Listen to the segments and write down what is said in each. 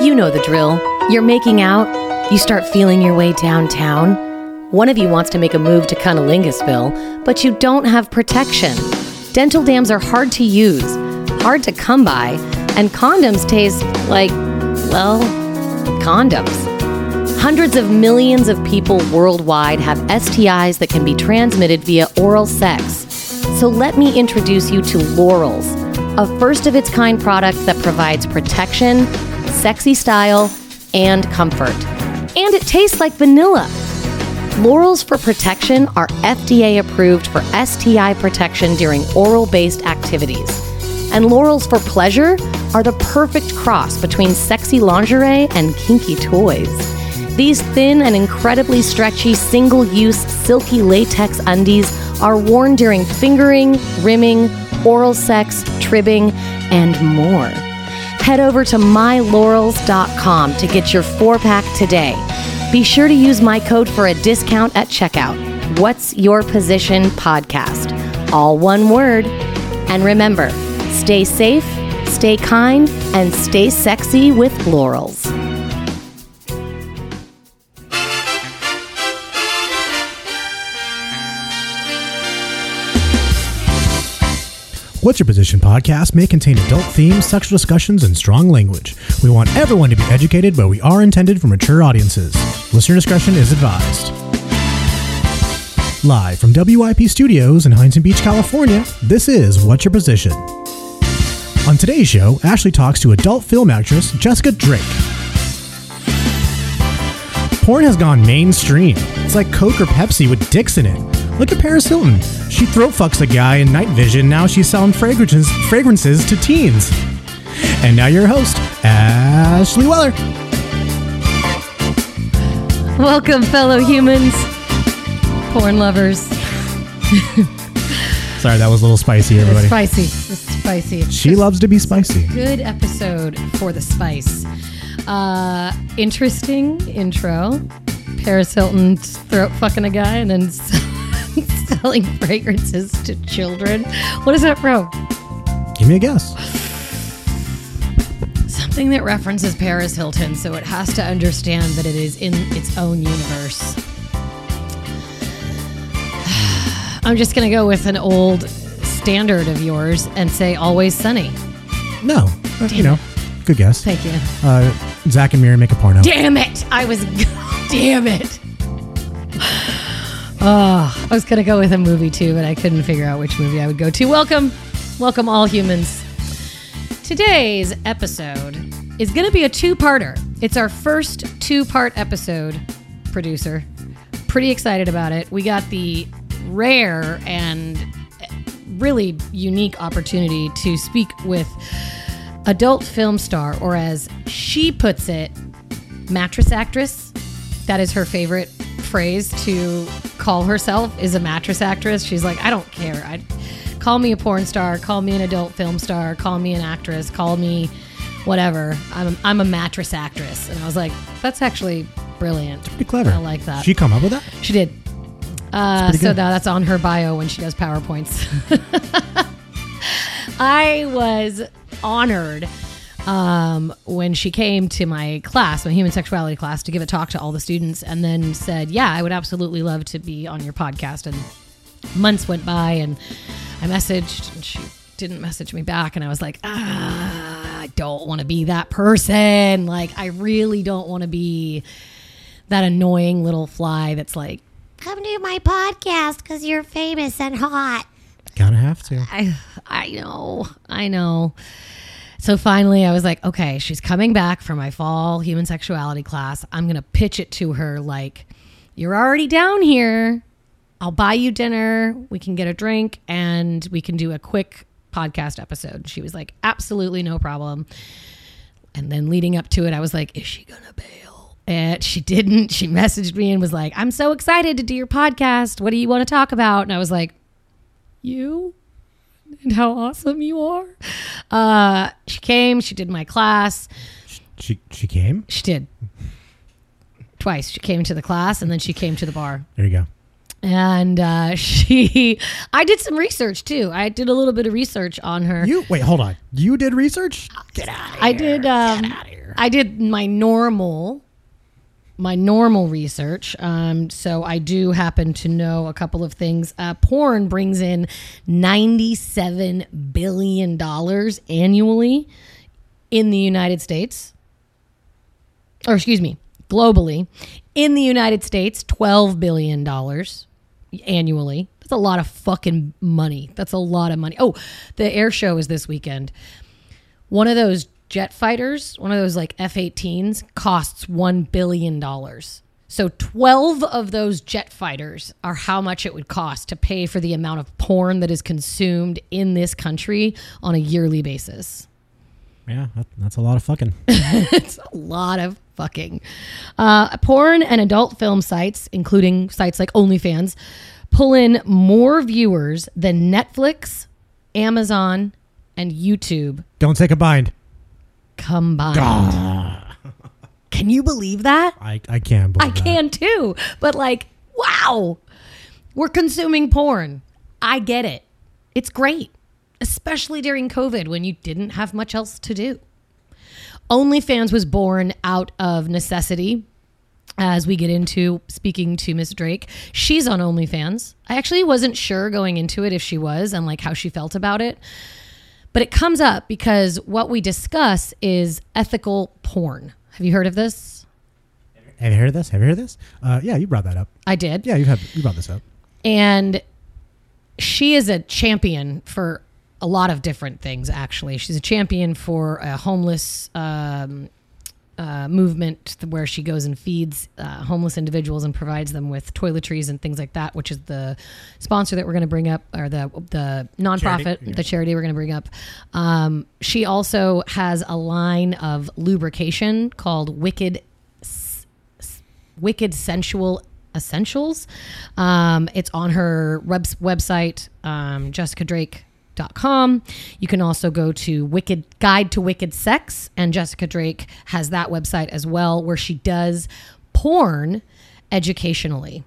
You know the drill. You're making out, you start feeling your way downtown. One of you wants to make a move to Cunnilingus,ville but you don't have protection. Dental dams are hard to use, hard to come by, and condoms taste like, well, condoms. Hundreds of millions of people worldwide have STIs that can be transmitted via oral sex. So let me introduce you to Lorals, a first of its kind product that provides protection, sexy style, and comfort. And it tastes like vanilla. Lorals for Protection are FDA approved for STI protection during oral based activities. And Lorals for Pleasure are the perfect cross between sexy lingerie and kinky toys. These thin and incredibly stretchy single use silky latex undies are worn during fingering, rimming, oral sex, tribbing, and more. Head over to mylorals.com to get your four pack today. Be sure to use my code for a discount at checkout. What's Your Position Podcast? All one word. And remember, stay safe, stay kind, and stay sexy with Lorals. What's Your Position podcast may contain adult themes, sexual discussions, and strong language. We want everyone to be educated, but we are intended for mature audiences. Listener discretion is advised. Live from WIP Studios in Huntington Beach, California, this is What's Your Position. On today's show, Ashley talks to adult film actress Jessica Drake. Porn has gone mainstream. It's like Coke or Pepsi with dicks in it. Look at Paris Hilton. She throat fucks a guy in night vision. Now she's selling fragrances, fragrances to teens. And now your host, Ashley Weller. Welcome, fellow humans, porn lovers. Sorry, that was a little spicy, everybody. spicy. It's spicy. She loves to be spicy. good episode for the spice. Uh, interesting intro. Paris Hilton throat fucking a guy and then selling fragrances to children. What is that from? Give me a guess. Something that references Paris Hilton, so it has to understand that it is in its own universe. I'm just gonna go with an old standard of yours and say Always Sunny. No, but, you know, good guess. Thank you. Uh, Zack and Miri make a porno. Damn it! I was. Damn it! Oh, I was gonna go with a movie too, but I couldn't figure out which movie I would go to. Welcome, welcome, all humans. Today's episode is gonna be a two-parter. It's our first two-part episode. Producer, pretty excited about it. We got the rare and really unique opportunity to speak with adult film star, or as she puts it, mattress actress. That is her favorite phrase to call herself is a mattress actress. She's like, I don't care. I call me a porn star, call me an adult film star, call me an actress, call me whatever. I'm a, I'm a mattress actress. And I was like, that's actually brilliant. Pretty clever. I like that. She come up with that? She did. Uh, so now that's on her bio when she does PowerPoints. I was honored um, when she came to my class, my human sexuality class, to give a talk to all the students, and then said, "Yeah, I would absolutely love to be on your podcast." And months went by, and I messaged, and she didn't message me back, and I was like, ah, I don't want to be that person. Like, I really don't want to be that annoying little fly that's like, come to my podcast because you're famous and hot. Gotta have to. I I know. I know. So finally I was like, okay, she's coming back for my fall human sexuality class. I'm going to pitch it to her like you're already down here. I'll buy you dinner. We can get a drink and we can do a quick podcast episode. She was like, absolutely no problem. And then leading up to it, I was like, is she going to bail? And she didn't. She messaged me and was like, I'm so excited to do your podcast. What do you want to talk about? And I was like, you and how awesome you are. Uh, she came, she did my class. She she came. She did twice. She came to the class and then she came to the bar. There you go. And uh, she, I did some research too. I did a little bit of research on her. You wait. Hold on. You did research? Get out of here. I did. Um, Get out of here. I did my normal my normal research. Um, so I do happen to know a couple of things. Uh, porn brings in $97 billion annually in the United States. Or, excuse me, globally. In the United States, $12 billion annually. That's a lot of fucking money. That's a lot of money. Oh, the air show is this weekend. One of those jet fighters, one of those like F 18s, costs $1 billion. So 12 of those jet fighters are how much it would cost to pay for the amount of porn that is consumed in this country on a yearly basis. Yeah, that, that's a lot of fucking. it's a lot of fucking. Uh, porn and adult film sites, including sites like OnlyFans, pull in more viewers than Netflix, Amazon, and YouTube Don't take a bind. Combined. Can you believe that? I, I can believe I that. can too. But like, wow, we're consuming porn. I get it. It's great, especially during COVID when you didn't have much else to do. OnlyFans was born out of necessity. As we get into speaking to Miss Drake, she's on OnlyFans. I actually wasn't sure going into it if she was and like how she felt about it. But it comes up because what we discuss is ethical porn. Have you heard of this? Have you heard of this? Have you heard of this? Uh, yeah, you brought that up. I did. Yeah, you have. You brought this up. and she is a champion for a lot of different things actually she's a champion for a homeless um, uh, movement where she goes and feeds uh, homeless individuals and provides them with toiletries and things like that which is the sponsor that we're going to bring up or the the nonprofit Charity, yeah. the charity we're going to bring up um, she also has a line of lubrication called wicked Wicked Sensual Essentials. Um, it's on her webs- website, um, jessicadrake.com. You can also go to Wicked Guide to Wicked Sex, and Jessica Drake has that website as well, where she does porn educationally.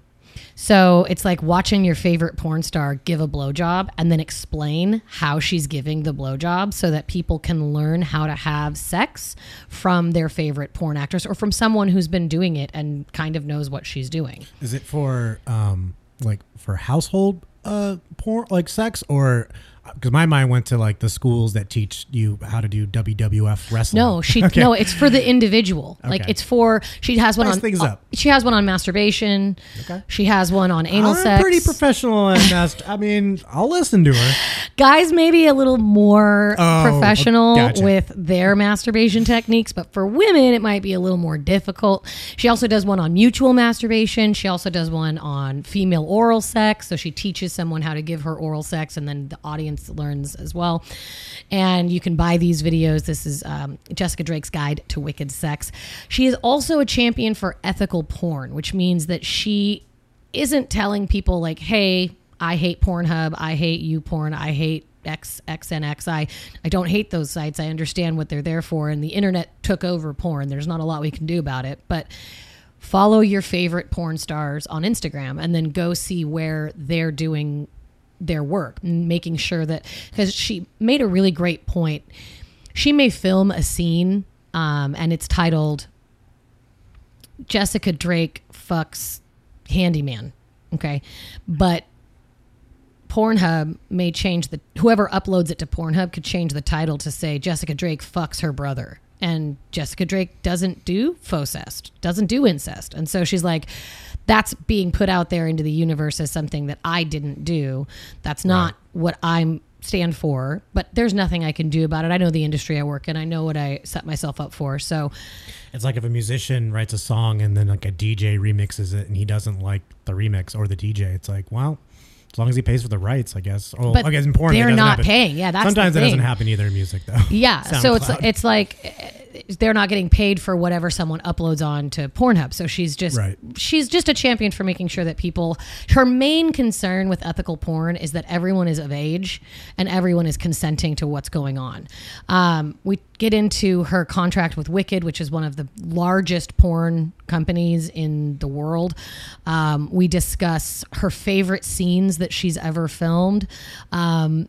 So it's like watching your favorite porn star give a blowjob and then explain how she's giving the blowjob so that people can learn how to have sex from their favorite porn actress or from someone who's been doing it and kind of knows what she's doing. Is it for um like for household uh porn like sex or because my mind went to like the schools that teach you how to do WWF wrestling. No, she Okay. no, it's for the individual. Like it's for she has one on things uh, up. she has one on masturbation. Okay. She has one on anal I'm sex. pretty professional and that's I mean I'll listen to her. Guys maybe a little more Oh, professional gotcha. with their masturbation techniques, but for women it might be a little more difficult. She also does one on mutual masturbation. She also does one on female oral sex. So she teaches someone how to give her oral sex and then the audience learns as well. And you can buy these videos. This is um, Jessica Drake's Guide to Wicked Sex. She is also a champion for ethical porn, which means that she isn't telling people like, "Hey, I hate Pornhub. I hate YouPorn. I hate X XNX. I I don't hate those sites. I understand what they're there for and the internet took over porn. There's not a lot we can do about it, but follow your favorite porn stars on Instagram and then go see where they're doing their work making sure that because she made a really great point. She may film a scene um, and it's titled Jessica Drake fucks handyman. Okay. But Pornhub may change the whoever uploads it to Pornhub could change the title to say Jessica Drake fucks her brother. And Jessica Drake doesn't do focest, doesn't do incest. And so she's like, that's being put out there into the universe as something that I didn't do. That's not what I'm stand for, but there's nothing I can do about it. I know the industry I work in. I know what I set myself up for. So It's like if a musician writes a song and then like a DJ remixes it and he doesn't like the remix or the DJ, it's like, well, as long as he pays for the rights, I guess. Oh, But I guess in porn, they're doesn't happen. paying. Yeah, that's sometimes that doesn't happen either in music though. Yeah, so it's it's like they're not getting paid for whatever someone uploads on to Pornhub. So she's just Right. she's just a champion for making sure that people. Her main concern with ethical porn is that everyone is of age and everyone is consenting to what's going on. Um, we get into her contract with Wicked, which is one of the largest porn companies in the world. Um, we discuss her favorite scenes that she's ever filmed. Um,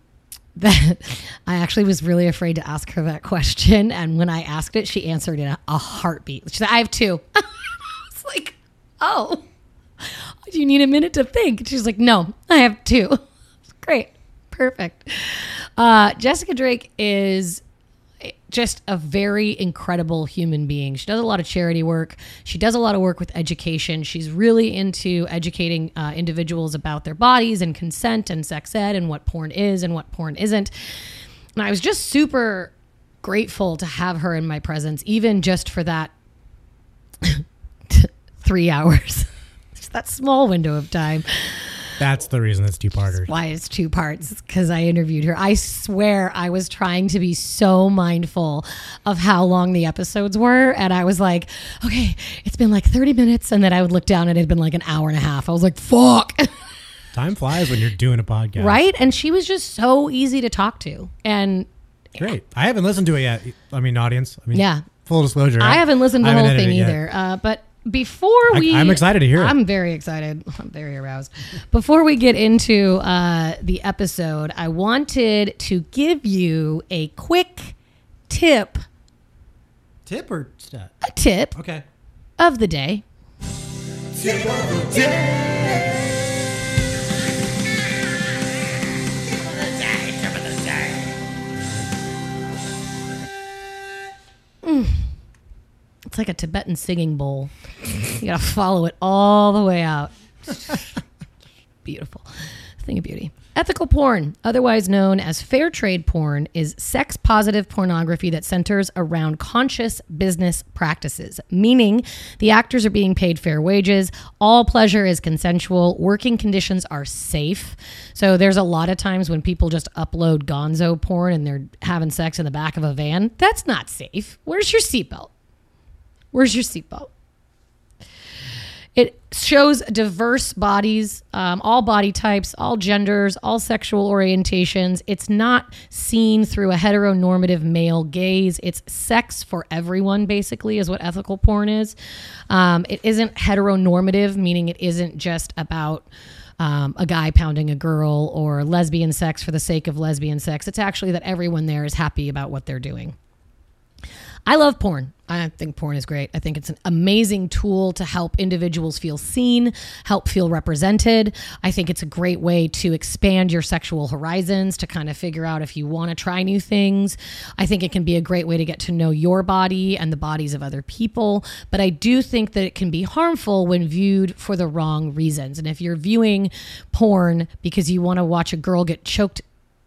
that I actually was really afraid to ask her that question. And when I asked it, she answered in a, a heartbeat. She said, I have two. I was like, oh, do you need a minute to think? She's like, no, I have two. Great. Perfect. Uh, Jessica Drake is just a very incredible human being. She does a lot of charity work. She does a lot of work with education. She's really into educating uh, individuals about their bodies and consent and sex ed and what porn is and what porn isn't. And I was just super grateful to have her in my presence, even just for that three hours, just that small window of time. That's the reason it's two parters. Why it's two parts? Because I interviewed her. I swear I was trying to be so mindful of how long the episodes were. And I was like, okay, it's been like 30 minutes. And then I would look down and it had been like an hour and a half. I was like, fuck. Time flies when you're doing a podcast. right? And she was just so easy to talk to. And Great. I haven't listened to it yet. I mean, audience. I mean, Yeah. Full disclosure. I haven't listened to the whole thing either. Uh, but before we, I'm excited to hear it. I'm very excited. I'm very aroused. Before we get into uh, the episode, I wanted to give you a quick tip, Tip or stat? a tip Okay. of the day. It's like a Tibetan singing bowl. You gotta follow it all the way out. Beautiful. Thing of beauty. Ethical porn, otherwise known as fair trade porn, is sex positive pornography that centers around conscious business practices, meaning the actors are being paid fair wages, all pleasure is consensual, working conditions are safe. So there's a lot of times when people just upload gonzo porn and they're having sex in the back of a van. That's not safe. Where's your seatbelt? Where's your seatbelt? It shows diverse bodies, um, all body types, all genders, all sexual orientations. It's not seen through a heteronormative male gaze. It's sex for everyone, basically, is what ethical porn is. Um, it isn't heteronormative, meaning it isn't just about um, a guy pounding a girl or lesbian sex for the sake of lesbian sex. It's actually that everyone there is happy about what they're doing. I love porn. I think porn is great. I think it's an amazing tool to help individuals feel seen, help feel represented. I think it's a great way to expand your sexual horizons, to kind of figure out if you want to try new things. I think it can be a great way to get to know your body and the bodies of other people. But I do think that it can be harmful when viewed for the wrong reasons. And if you're viewing porn because you want to watch a girl get choked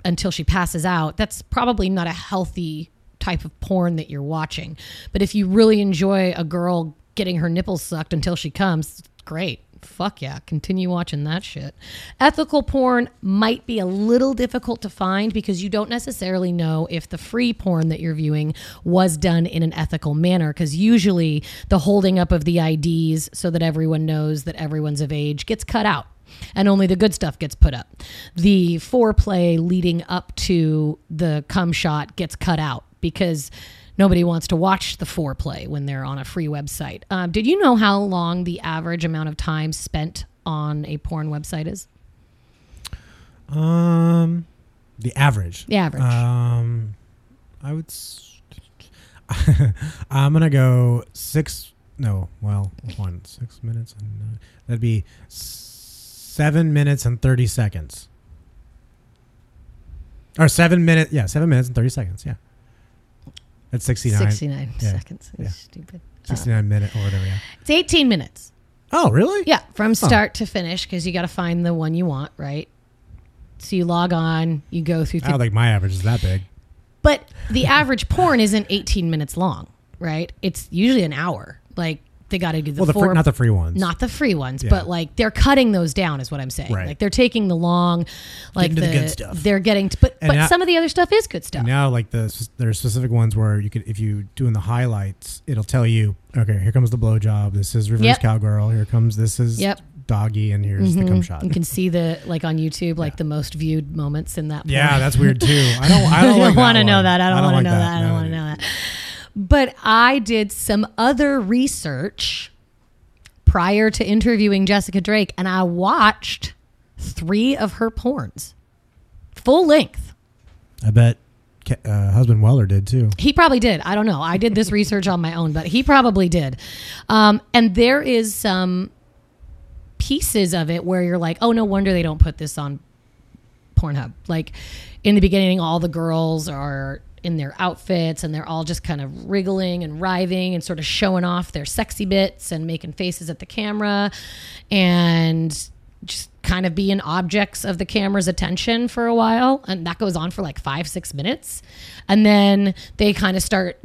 until she passes out, that's probably not a healthy type of porn that you're watching. But if you really enjoy a girl getting her nipples sucked until she comes, great. Fuck yeah, continue watching that shit. Ethical porn might be a little difficult to find because you don't necessarily know if the free porn that you're viewing was done in an ethical manner. Because usually the holding up of the IDs so that everyone knows that everyone's of age gets cut out and only the good stuff gets put up. The foreplay leading up to the cum shot gets cut out because nobody wants to watch the foreplay when they're on a free website. Um, did you know how long the average amount of time spent on a porn website is? Um, the average. The average. Um, I would. S- I'm gonna go six. No, well, one six minutes and nine. That'd be seven minutes and thirty seconds. Or seven minutes. Yeah, seven minutes and thirty seconds. Yeah. That's sixty nine. 69 Yeah. seconds. Yeah. Stupid. Sixty nine uh, minute or whatever. Yeah. It's 18 minutes. Oh, really? Yeah, from start to finish because you got to find the one you want, right? So you log on, you go through. I don't think my average is that big. But the average porn isn't 18 minutes long, right? It's usually an hour. Like they got to do the Well, the four, free, not the free ones. not the free ones, Yeah. but like they're cutting those down, is what I'm saying. Right. Like they're taking the long, like the, the good stuff. They're getting, to, but And but now- some of the other stuff is good stuff. Now, like the there are specific ones where you could, if you doing the highlights, it'll tell you, okay, here comes the blowjob. This is reverse Yep. cowgirl. Here comes this is Yep. doggy, and here's the mm-hmm. cum shot. You can see the like on YouTube, like the most viewed moments in that. Yeah, that's weird too. I don't. I don't, like want to know that. I don't, want to like know that. I don't want to know that. But I did some other research prior to interviewing Jessica Drake, and I watched three of her porns, full length. I bet uh, husband Weller did too. He probably did. I don't know. I did this research on my own, but he probably did. Um, and there is some pieces of it where you're like, oh, no wonder they don't put this on Pornhub. Like in the beginning, all the girls are in their outfits and they're all just kind of wriggling and writhing and sort of showing off their sexy bits and making faces at the camera and just kind of being objects of the camera's attention for a while. And that goes on for like five, six minutes. And then they kind of start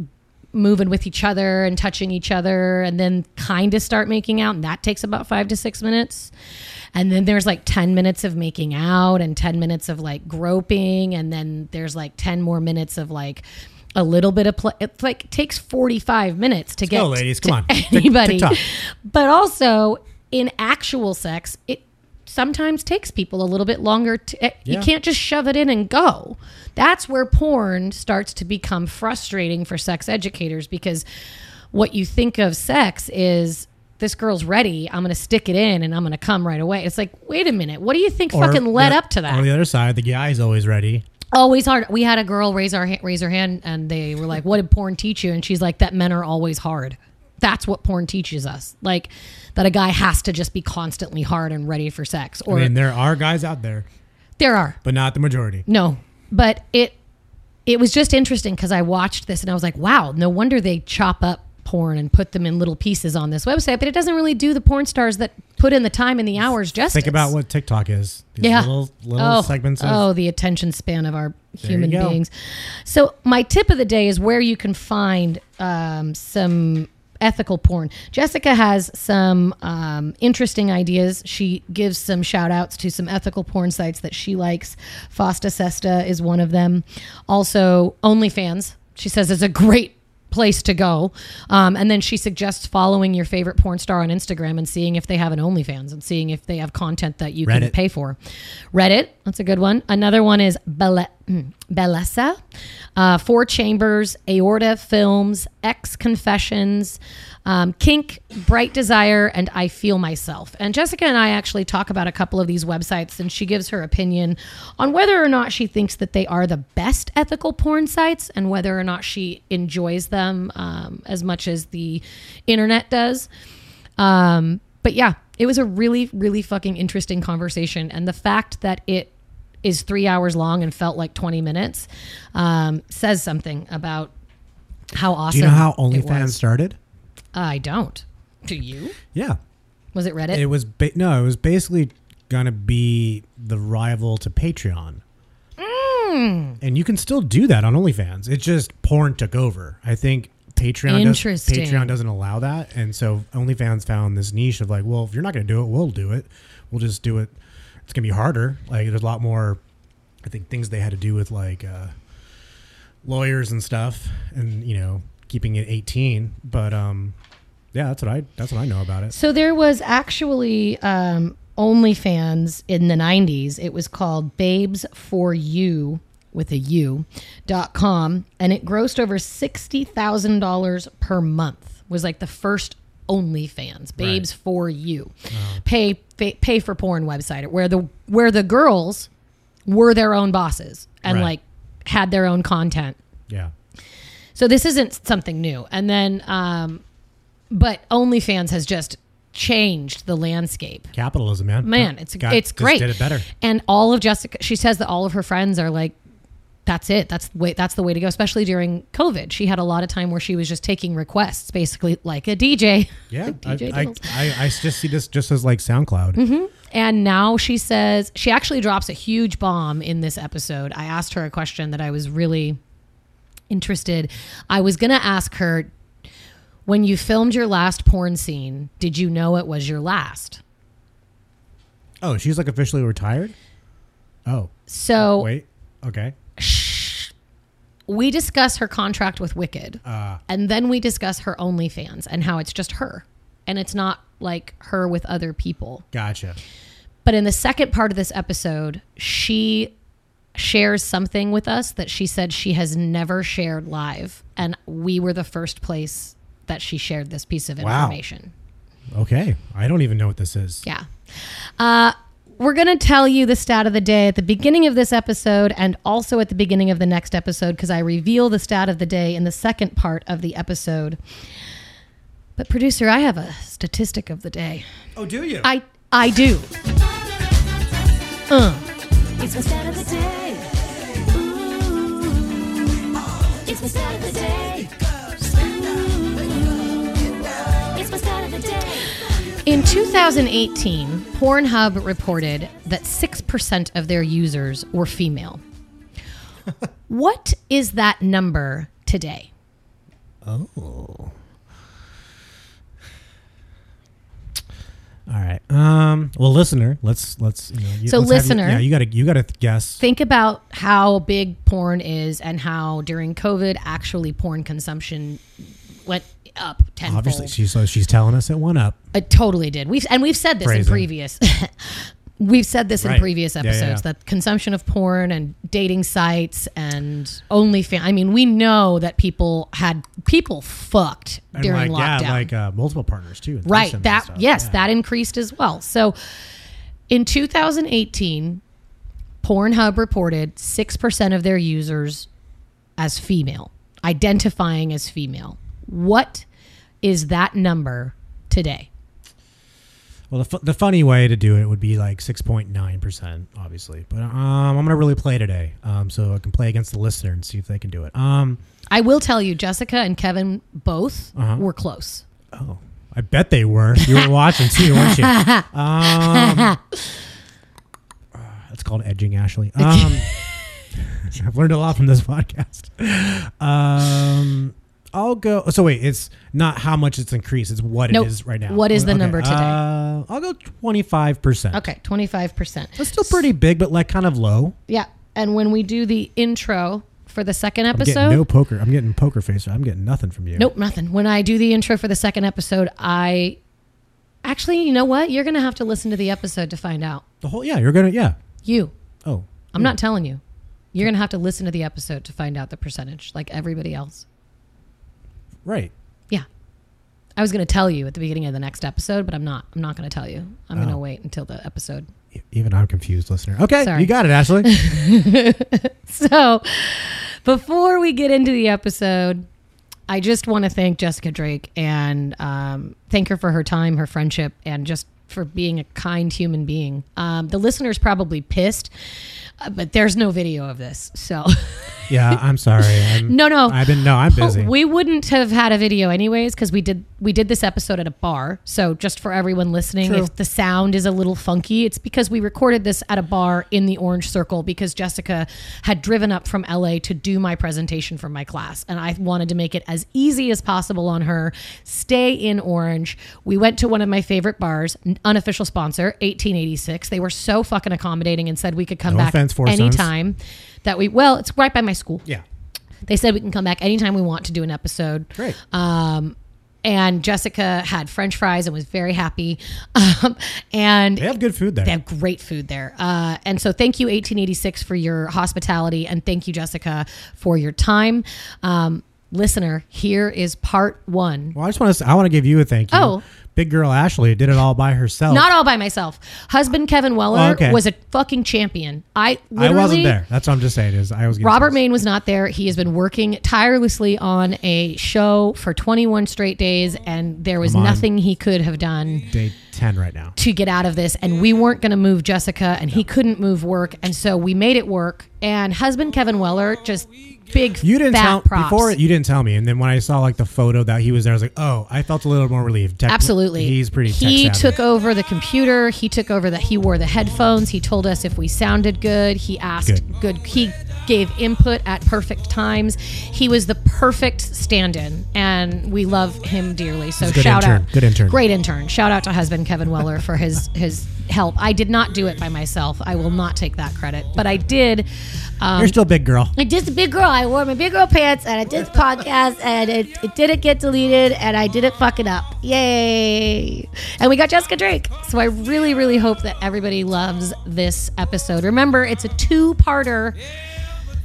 moving with each other and touching each other and then kind of start making out. And that takes about five to six minutes. And then there's like 10 minutes of making out and 10 minutes of like groping. And then there's like 10 more minutes of like a little bit of play. It's like takes 45 minutes to get go, ladies. Come on. Anybody. tick-tock. But also in actual sex, it sometimes takes people a little bit longer to, eh, you can't just shove it in and go. That's where porn starts to become frustrating for sex educators because what you think of sex is this girl's ready. I'm going to stick it in and I'm going to come right away. It's like, wait a minute. What do you think Or fucking led up to that? On the other side, the guy's always ready. always hard. We had a girl raise our raise her hand, and they were like, "What did porn teach you?" And she's like, "That men are always hard." That's what porn teaches us. Like that a guy has to just be constantly hard and ready for sex. Or I mean, there are guys out there, there are but not the majority. no, but it it was just interesting because I watched this and I was like, "Wow, no wonder they chop up." porn and put them in little pieces on this website but it doesn't really do the porn stars that put in the time and the hours justice Think about what TikTok is. These yeah. little little oh, segments of oh, the attention span of our human beings. So my tip of the day is where you can find um, some ethical porn. Jessica has some um, interesting ideas. She gives some shout outs to some ethical porn sites that she likes. Fosta Sesta is one of them. Also, OnlyFans. She says is a great place to go. Um, and then she suggests following your favorite porn star on Instagram and seeing if they have an OnlyFans and seeing if they have content that you can pay for. Reddit, that's a good one. Another one is Belle- Bellesa, uh, Four Chambers, Aorta Films, X Confessions, um, Kink, Bright Desire, and I Feel Myself. And Jessica and I actually talk about a couple of these websites, and she gives her opinion on whether or not she thinks that they are the best ethical porn sites and whether or not she enjoys them um, as much as the internet does. Um, but yeah, it was a really, really fucking interesting conversation. And the fact that it is three hours long and felt like 20 minutes um, says something about how awesome. Do you know how OnlyFans started? I don't. Do you? Yeah, Was it Reddit? it was ba- no, it was basically gonna be the rival to Patreon. Hmm. And you can still do that on OnlyFans. It's just porn took over. I think Patreon does. Patreon doesn't allow that, and so OnlyFans found this niche of like, well, if you're not going to do it, we'll do it. We'll just do it. It's to be harder. Like there's a lot more. I think things they had to do with like uh, lawyers and stuff, and you know keeping it 18. But um, yeah, that's what I that's what I know about it. So there was actually um, OnlyFans in the 90s. It was called Babes for You with a U dot com, and it grossed over sixty thousand dollars per month. Was like the first OnlyFans, Babes for You, pay, pay pay for porn website where the where the girls were their own bosses and Right. like had their own content. Yeah. So this isn't something new. And then, um, but OnlyFans has just changed the landscape. Capitalism, man. Man, it's God it's great. Did it better. And all of Jessica, she says that all of her friends are like, that's it. That's the way. That's the way to go. Especially during COVID, she had a lot of time where she was just taking requests, basically like a DJ. Yeah, Like I, I, I, I just see this just as like SoundCloud. Mm-hmm. And now she says she actually drops a huge bomb in this episode. I asked her a question that I was really interested. I was going to ask her when you filmed your last porn scene, did you know it was your last? Oh, she's like officially retired. Oh, So wait. Okay. We discuss her contract with Wicked, Uh, and then we discuss her OnlyFans and how it's just her, and it's not like her with other people. gotcha. But in the second part of this episode, she shares something with us that she said she has never shared live. And we were the first place that she shared this piece of Wow. information. Okay. I don't even know what this is. Yeah. Uh, we're going to tell you the stat of the day at the beginning of this episode and also at the beginning of the next episode because I reveal the stat of the day in the second part of the episode. But producer, I have a statistic of the day. Oh, do you? I I do. Uh. It's my stat of the day. Ooh. It's my stat of the day. In 2018, Pornhub reported that 6% of their users were female. what is that number today? Oh. All right. Um. Well, listener, let's let's. You know, you, So let's you- listener- yeah, you gotta you gotta guess. Think about how big porn is and how during COVID, actually porn consumption went up tenfold. Obviously, she's so she's telling us it went up. It totally did. We've and we've said this in previous. we've said this in Right. previous Yeah, yeah, episodes yeah. that consumption of porn and dating sites and OnlyFans. I mean, we know that people had people fucked And during like lockdown. yeah, like uh, multiple partners too. right. That yes, Yeah. that increased as well. So in 2018, Pornhub reported six percent of their users as female, identifying as female. What is that number today? Well, the, fu- the funny way to do it would be like six point nine percent, obviously. But um, I'm gonna really play today, um, so I can play against the listener and see if they can do it. Um. I will tell you, Jessica and Kevin both Uh-huh. were close. Oh, I bet they were. You were watching too, weren't you? Um, that's called edging, Ashley. Um, I've learned a lot from this podcast. Um, I'll go. So wait, it's not how much it's increased; it's what Nope. it is right now. What is the Okay, number today? Uh, I'll go twenty five percent. Okay, 25%. that's still pretty big, but like kind of low. Yeah. And when we do the intro for the second episode, no poker. I'm getting poker face. I'm getting nothing from you. nope, nothing. When I do the intro for the second episode, I actually, you know what? You're going to have to listen to the episode to find out. The whole yeah, you're gonna yeah. You. Oh, I'm not telling you. You're going to have to listen to the episode to find out the percentage, like everybody else. Right. Yeah. I was going to tell you at the beginning of the next episode, but I'm not. I'm not going to tell you. I'm going to Oh. wait until the episode. Even I'm confused, listener. Okay, Sorry. you got it, Ashley. So, before we get into the episode, I just want to thank Jessica Drake and um, thank her for her time, her friendship, and just for being a kind human being. Um, the listener's probably pissed, uh, but there's no video of this. So, yeah, I'm sorry. I'm, no, no. I've been no, I'm busy. We wouldn't have had a video anyways because we did we did this episode at a bar. So just for everyone listening, True. if the sound is a little funky, it's because we recorded this at a bar in the Orange Circle because Jessica had driven up from LA to do my presentation for my class, and I wanted to make it as easy as possible on her. Stay in Orange. We went to one of my favorite bars, unofficial sponsor, 1886. They were so fucking accommodating and said we could come No back Four Sons. anytime. That we well, it's right by my school. yeah, They said we can come back anytime we want to do an episode. great. Um, and Jessica had French fries and was very happy. Um, and they have good food there. they have great food there. Uh, and so thank you, 1886, for your hospitality. And thank you, Jessica, for your time. Um, listener, here is part one. well, I just want to. I want to give you a thank you. Oh. big girl Ashley did it all by herself. Not all by myself. Husband Kevin Weller Oh, okay. was a fucking champion. I I wasn't there. That's what I'm just saying. Is I was Robert some- Main was not there. He has been working tirelessly on a show for 21 straight days, and there was nothing he could have done day ten right now. to get out of this. And we weren't going to move Jessica, and he couldn't move work, and so we made it work. And husband Kevin Weller just big You didn't fat tell props. before. You didn't tell me, and then when I saw like the photo that he was there, I was like, oh, I felt a little more relieved. Tech- Absolutely. he's pretty. He took over the computer. He took over the. He wore the headphones. He told us if we sounded good. He asked Good. good. He gave input at perfect times. He was the perfect stand-in, and we love him dearly. So a shout intern. out, Good intern. great intern. Shout out to husband Kevin Weller for his his help. I did not do it by myself. I will not take that credit, but I did. Um, You're still a big girl. I did the big girl. I wore my big girl pants and I did the podcast and it, it didn't get deleted and I didn't fuck it up. Yay. And we got Jessica Drake. So I really, really hope that everybody loves this episode. Remember, it's a two parter,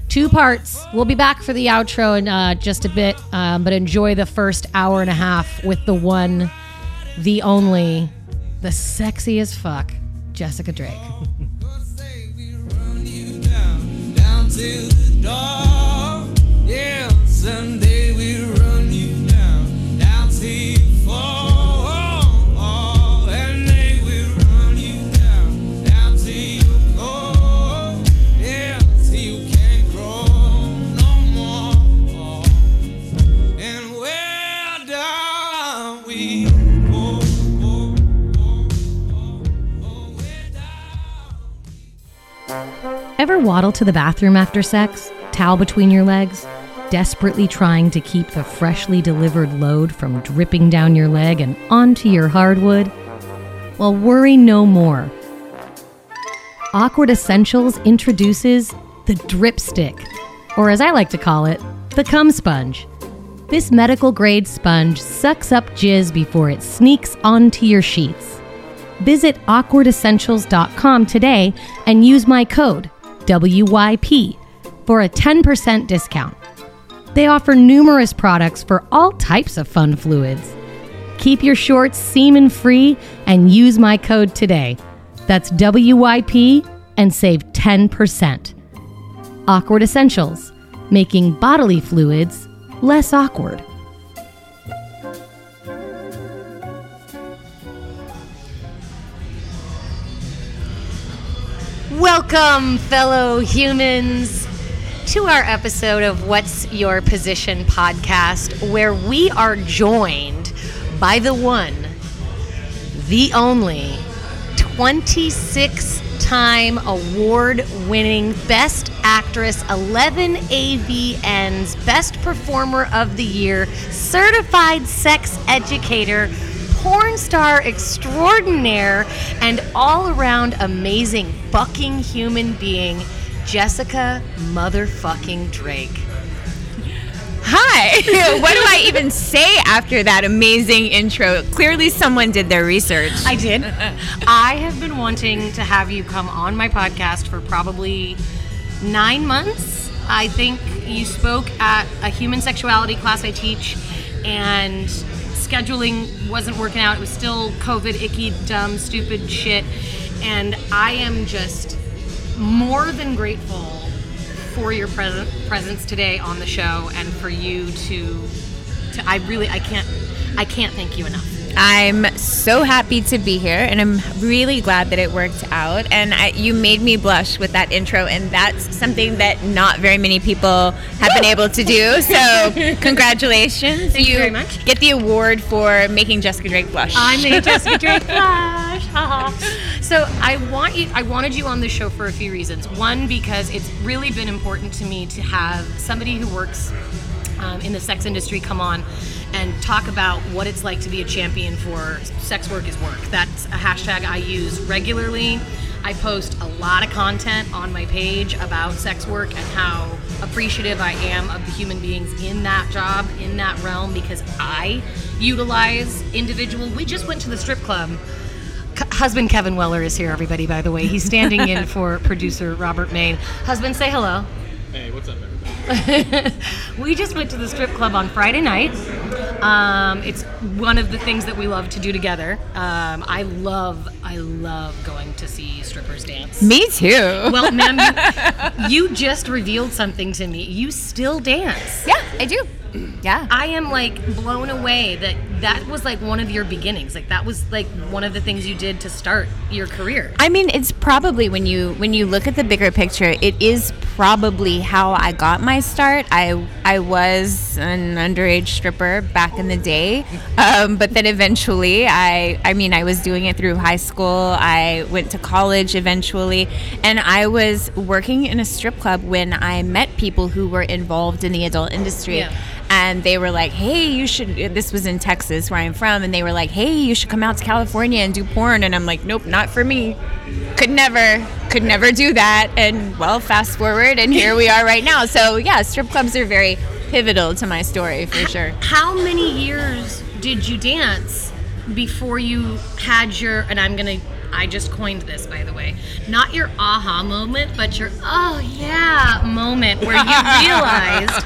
two parts. We'll be back for the outro in uh, just a bit, um, but enjoy the first hour and a half with the one, the only, the sexy as fuck, Jessica Drake. Say Ever waddle to the bathroom after sex, towel between your legs, desperately trying to keep the freshly delivered load from dripping down your leg and onto your hardwood? Well, worry no more. Awkward Essentials introduces the Drip Stick, or as I like to call it, the Cum Sponge. This medical grade sponge sucks up jizz before it sneaks onto your sheets. Visit awkwardessentials.com today and use my code WYP for a 10% discount. They offer numerous products for all types of fun fluids. Keep your shorts semen free and use my code today. That's WYP and save 10%. Awkward Essentials, making bodily fluids less awkward. Welcome, fellow humans, to our episode of What's Your Position podcast, where we are joined by the one, the only 26 time award winning Best Actress, 11 AVNs, Best Performer of the Year, Certified Sex Educator, porn star extraordinaire, and all around amazing fucking human being, Jessica motherfucking Drake. Hi. what do I even say after that amazing intro? Clearly, someone did their research. I did. I have been wanting to have you come on my podcast for probably nine months. I think you spoke at a human sexuality class I teach, and scheduling wasn't working out. It was still COVID, icky, dumb, stupid shit. And I am just more than grateful for your presence today on the show and for you to to I really I can't I can't thank you enough. I'm so happy to be here, and I'm really glad that it worked out. And I, you made me blush with that intro, and that's something that not very many people have been able to do. So, congratulations! Thank you very much. Get the award for making Jessica Drake blush. I made Jessica Drake blush. so I want you. I wanted you on the show for a few reasons. One, because it's really been important to me to have somebody who works um, in the sex industry come on and talk about what it's like to be a champion for sex work is work. That's a hashtag I use regularly. I post a lot of content on my page about sex work and how appreciative I am of the human beings in that job, in that realm, because I utilize individual. We just went to the strip club. C- husband Kevin Weller is here, everybody, by the way. He's standing in for producer Robert Main. Husband, say hello. Hey, what's up, everybody? we just went to the strip club on Friday night. Um, it's one of the things that we love to do together. Um, I love, I love going to see strippers dance. me too. Well, ma'am, you, you just revealed something to me. You still dance. yeah, I do. Yeah. I am like blown away that that was like one of your beginnings. Like that was like one of the things you did to start your career. I mean, it's probably when you when you look at the bigger picture, it is probably how I got my start. I I was an underage stripper back in the day, um, but then eventually, I I mean, I was doing it through high school. I went to college eventually, and I was working in a strip club when I met people who were involved in the adult industry Yeah. And they were like, "Hey, you should." This was in Texas, where I'm from, and they were like, "Hey, you should come out to California and do porn." And I'm like, "Nope, not for me. Could never, could never do that." And well, fast forward, and here we are right now. So yeah, strip clubs are very pivotal to my story for sure. How many years did you dance before you had your and I'm gonna I just coined this by the way. Not your aha moment, but your oh yeah moment where you realized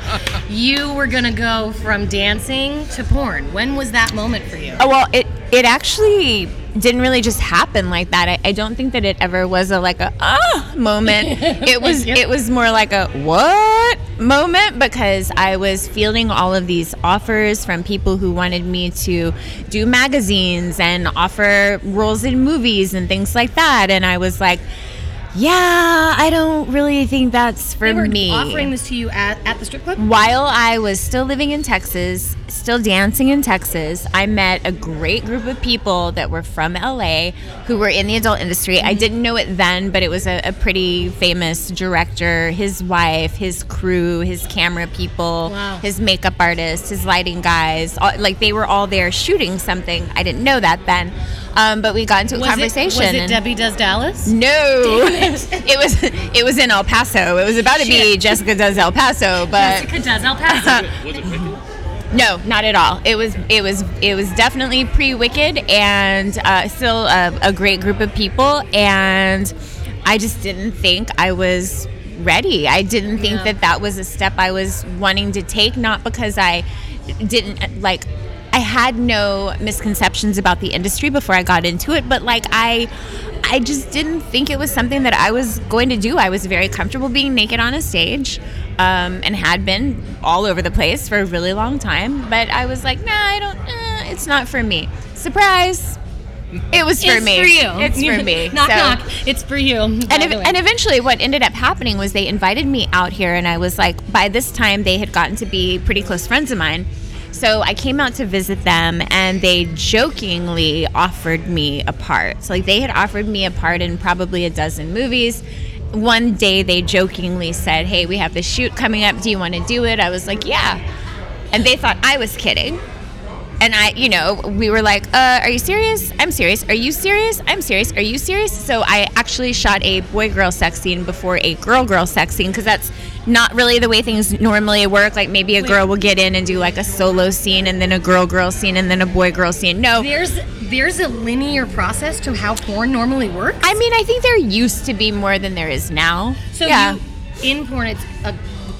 you were gonna go from dancing to porn. When was that moment for you? Oh, well, it it actually didn't really just happen like that. I, I don't think that it ever was a like a ah moment. It was it was more like a what moment because I was fielding all of these offers from people who wanted me to do magazines and offer roles in movies and things like that, and I was like. Yeah, I don't really think that's for They were me offering this to you at, at the strip club? while I was still living in Texas, still dancing in Texas, I met a great group of people that were from LA who were in the adult industry. I mm-hmm. didn't know it then, but it was a, a pretty famous director, his wife, his crew, his camera people, Wow. his makeup artist, his lighting guys. All, like they were all there shooting something. I didn't know that then. Um, but we got into a Was conversation. It, was it Debbie Does Dallas? no, it was it was in El Paso. It was about to be Jessica Does El Paso, but Jessica Does El Paso. Was it wicked? no, not at all. It was it was it was definitely pre Wicked and uh, still a, a great group of people. And I just didn't think I was ready. I didn't think Yeah. that that was a step I was wanting to take. Not because I didn't like. I had no misconceptions about the industry before I got into it, but like I I just didn't think it was something that I was going to do. I was very comfortable being naked on a stage um, and had been all over the place for a really long time. But I was like, nah, I don't, eh, it's not for me. Surprise! It was for it's me. It's for you. It's for me. knock, So- knock. It's for you. and, ev- and eventually what ended up happening was they invited me out here and i was like by this time they had gotten to be pretty close friends of mine so i came out to visit them and they jokingly offered me a part. So like they had offered me a part in probably a dozen movies. One day they jokingly said hey we have this shoot coming up. Do you want to do it? I was like yeah. And they thought i was kidding and I, you know, we were like, uh, "Are you serious? I'm serious. Are you serious? I'm serious. Are you serious?" So I actually shot a boy-girl sex scene before a girl-girl sex scene because that's not really the way things normally work. Like maybe a girl will get in and do like a solo scene, and then a girl-girl scene, and then a boy-girl scene. No, there's there's a linear process to how porn normally works. I mean, I think there used to be more than there is now. so yeah. you, in porn, it's a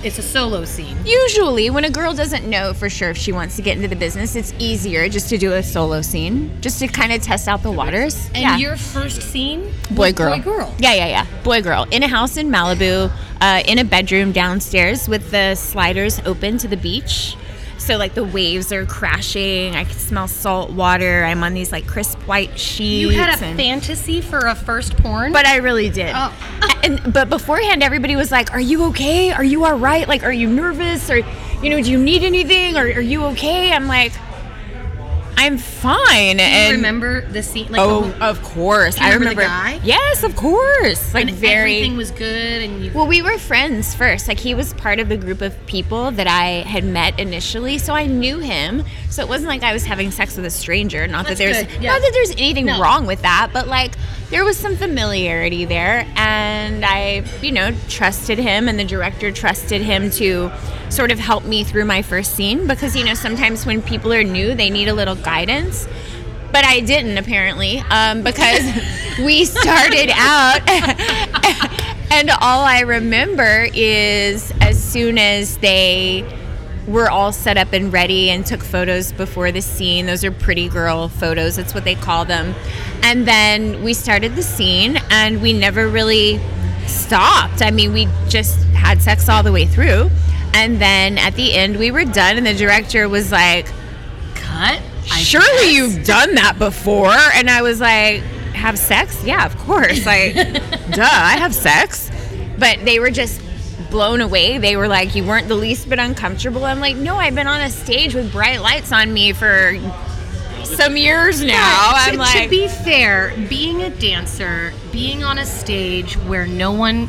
it's a solo scene. Usually, when a girl doesn't know for sure if she wants to get into the business, it's easier just to do a solo scene, just to kind of test out the waters. And yeah. your first scene, boy girl boy girl. yeah yeah yeah boy girl in a house in malibu uh, in a bedroom downstairs with the sliders open to the beach so like the waves are crashing i can smell salt water i'm on these like crisp white sheets You had a and- fantasy for a first porn. but I really did. Oh. And but beforehand, everybody was like, "Are you okay? Are you all right? Like, are you nervous? Or, you know, do you need anything? Or are you okay?" I'm like, "I'm fine." do you and remember the scene? Like oh, whole, of course, I remember remember. the guy? Yes, of course. Like and very. everything was good, and you. Well, we were friends first. Like he was part of the group of people that I had met initially, so I knew him. So it wasn't like I was having sex with a stranger. Not That's that there's yeah. not that there's anything No. wrong with that, but like there was some familiarity there, and I, you know, trusted him, and the director trusted him to sort of help me through my first scene because you know sometimes when people are new, they need a little guidance. But I didn't apparently um, because we started out, and all I remember is as soon as they were all set up and ready and took photos before the scene. Those are pretty girl photos, that's what they call them. And then we started the scene and we never really stopped. I mean, we just had sex all the way through. And then at the end, we were done, and the director was like, cut. I surely guess. you've done that before and i was like have sex yeah of course like duh i have sex but they were just blown away. They were like you weren't the least bit uncomfortable. I'm like no i've been on a stage with bright lights on me for some years now. to, i'm to like To be fair, being a dancer, being on a stage where no one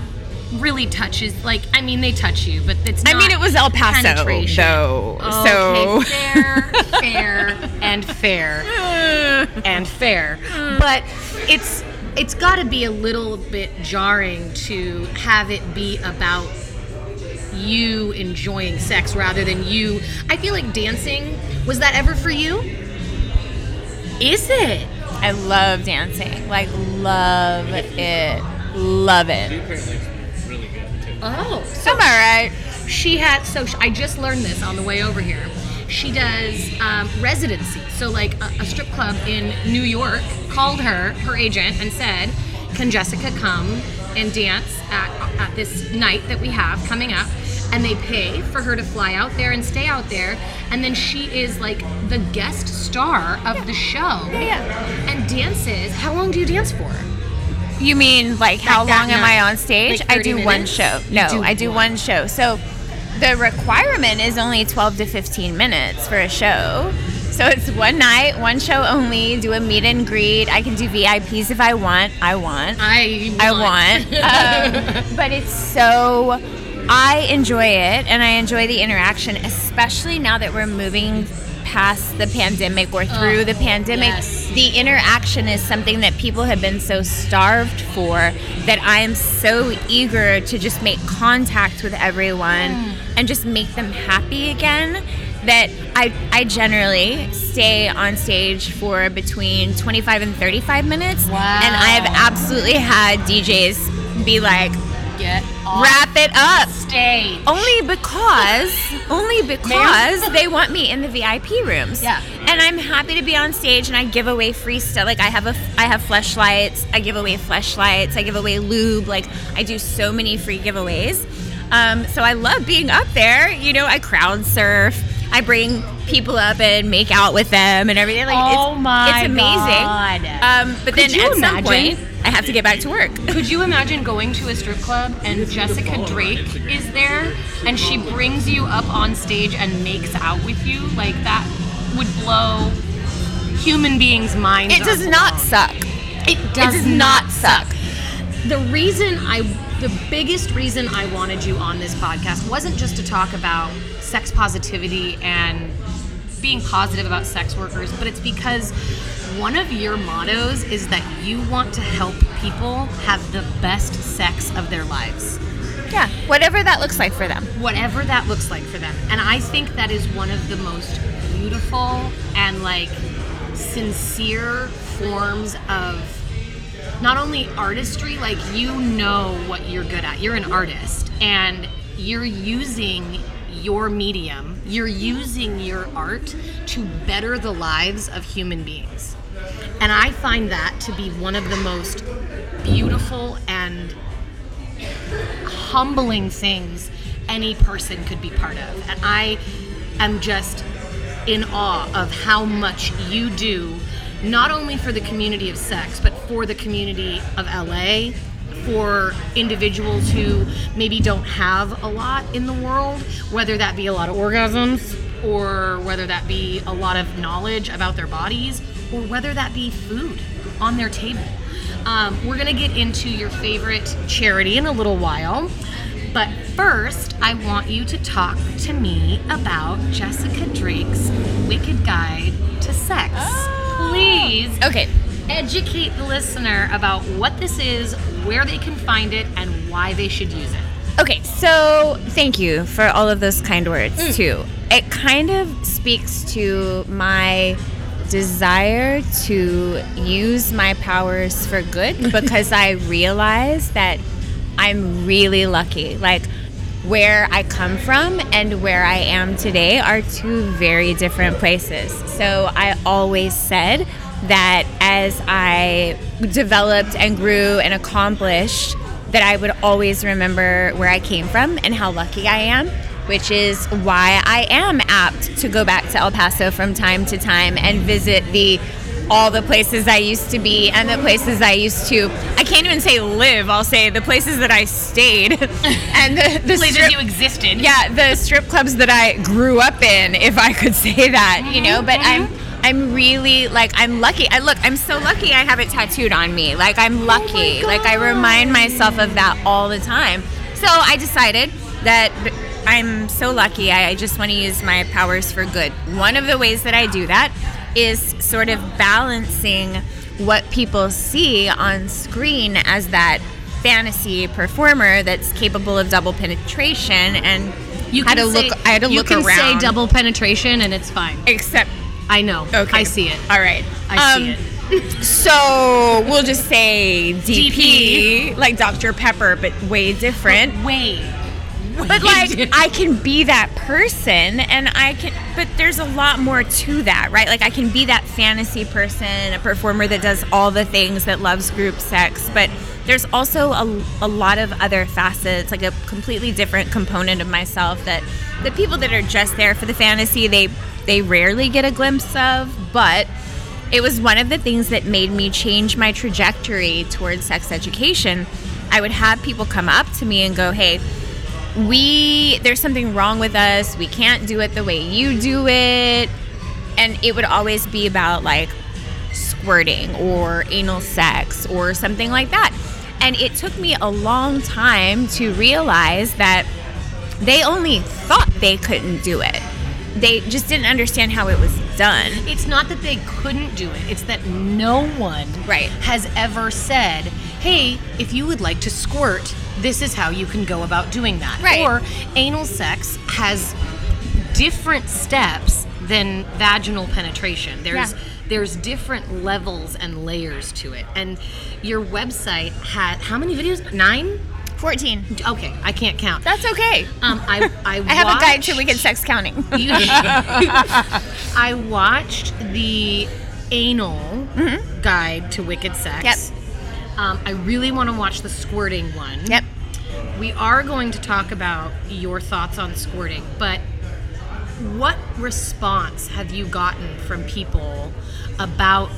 really touches, like, I mean, they touch you, but it's I mean, it was El Paso, though, so- fair, fair, and fair, and fair. But it's it's got to be a little bit jarring to have it be about you enjoying sex rather than you. I feel like dancing was that ever for you? Is it? i love dancing like love it love it apparently is really good too. Oh, so am i right she had so sh- I just learned this on the way over here. She does um, residency. So, like a, a strip club in New York called her, her agent, and said, Can Jessica come and dance at, at this night that we have coming up? And they pay for her to fly out there and stay out there. And then she is like the guest star of the show. yeah. And dances. How long do you dance for? You mean like how that long am? I on stage? Like I 30 do one show. No, do I do one. one show. So the requirement is only 12 to 15 minutes for a show. So it's one night, one show only, do a meet and greet. I can do VIPs if I want. I want. I I want. um, but it's so. I enjoy it and I enjoy the interaction, especially now that we're moving past the pandemic or through oh, the pandemic. yes. The interaction is something that people have been so starved for that I am so eager to just make contact with everyone hmm. and just make them happy again. That I, I generally stay on stage for between 25 and 35 minutes. Wow. And I have absolutely had DJs be like, get wrap it up. stage. Only because, only because they want me in the VIP rooms. Yeah. And I'm happy to be on stage and I give away free stuff. Like I have a, I have flashlights. I give away flashlights. I give away lube. Like I do so many free giveaways. Um, so I love being up there. You know, I crowd surf. I bring people up and make out with them and everything. Like Oh it's, my it's amazing. God. Um, but Could then at some point, I have to get back to work. Could you imagine going to a strip club and Jessica Drake is there and she brings you up on stage and makes out with you? Like that would blow human beings' minds. It does are not suck. It does, does not suck. The reason I, the biggest reason I wanted you on this podcast wasn't just to talk about sex positivity and being positive about sex workers, but it's because one of your mottos is that you want to help people have the best sex of their lives Yeah, whatever that looks like for them. whatever that looks like for them. And I think that is one of the most beautiful and like sincere forms of not only artistry, like you know what you're good at. You're an artist and you're using your medium, you're using your art to better the lives of human beings. And I find that to be one of the most beautiful and humbling things any person could be part of. And I am just in awe of how much you do, not only for the community of sex, but for the community of LA, for individuals who maybe don't have a lot in the world, whether that be a lot of orgasms or whether that be a lot of knowledge about their bodies or whether that be food on their table. Um, we're going to get into your favorite charity in a little while. But first, I want you to talk to me about Jessica Drake's Wicked Guide to Sex. Please Okay. educate the listener about what this is, where they can find it, and why they should use it. Okay, so thank you for all of those kind words too. It kind of speaks to my desire to use my powers for good because I realize that I'm really lucky. Like where I come from and where I am today are two very different places. So I always said that as I developed and grew and accomplished, that I would always remember where I came from and how lucky I am, which is why I am apt to go back to El Paso from time to time and visit the all the places I used to be and the places I used to I can't even say live, I'll say the places that I stayed and the, the Places strip- you existed. yeah, the strip clubs that I grew up in, if I could say that, you know. But mm-hmm, I'm mm-hmm. I'm really like I'm lucky. I look, I'm so lucky. I have it tattooed on me. Like I'm oh lucky. like I remind myself of that all the time. So I decided that I'm so lucky. I, I just want to use my powers for good. One of the ways that I do that is sort of balancing what people see on screen as that fantasy performer that's capable of double penetration and You had can to say, look I had to you can say double penetration and it's fine. except I know. okay I see it. all right I see Um, it. so we'll just say DP, DP. like Dr Pepper but way different Way, but like I can be that person and I can but there's a lot more to that, right? Like I can be that fantasy person, a performer that does all the things that loves group sex, but there's also a, a lot of other facets, like a completely different component of myself that the people that are just there for the fantasy, they they rarely get a glimpse of, but it was one of the things that made me change my trajectory towards sex education. I would have people come up to me and go, "Hey, we there's something wrong with us. We can't do it the way you do it." And it would always be about like squirting or anal sex or something like that. And it took me a long time to realize that they only thought they couldn't do it. They just didn't understand how it was done. It's not that they couldn't do it, it's that no one Right. has ever said, hey, if you would like to squirt, this is how you can go about doing that. Right. Or anal sex has different steps than vaginal penetration. There's Yeah. there's different levels and layers to it. And your website had how many videos? Nine? 14. Okay, I can't count. That's okay. Um, I, I, I have a guide to watched- wicked sex counting. you- I watched the anal guide to wicked sex. Mm-hmm. Yep. Um, I really want to watch the squirting one. Yep. We are going to talk about your thoughts on squirting, but what response have you gotten from people about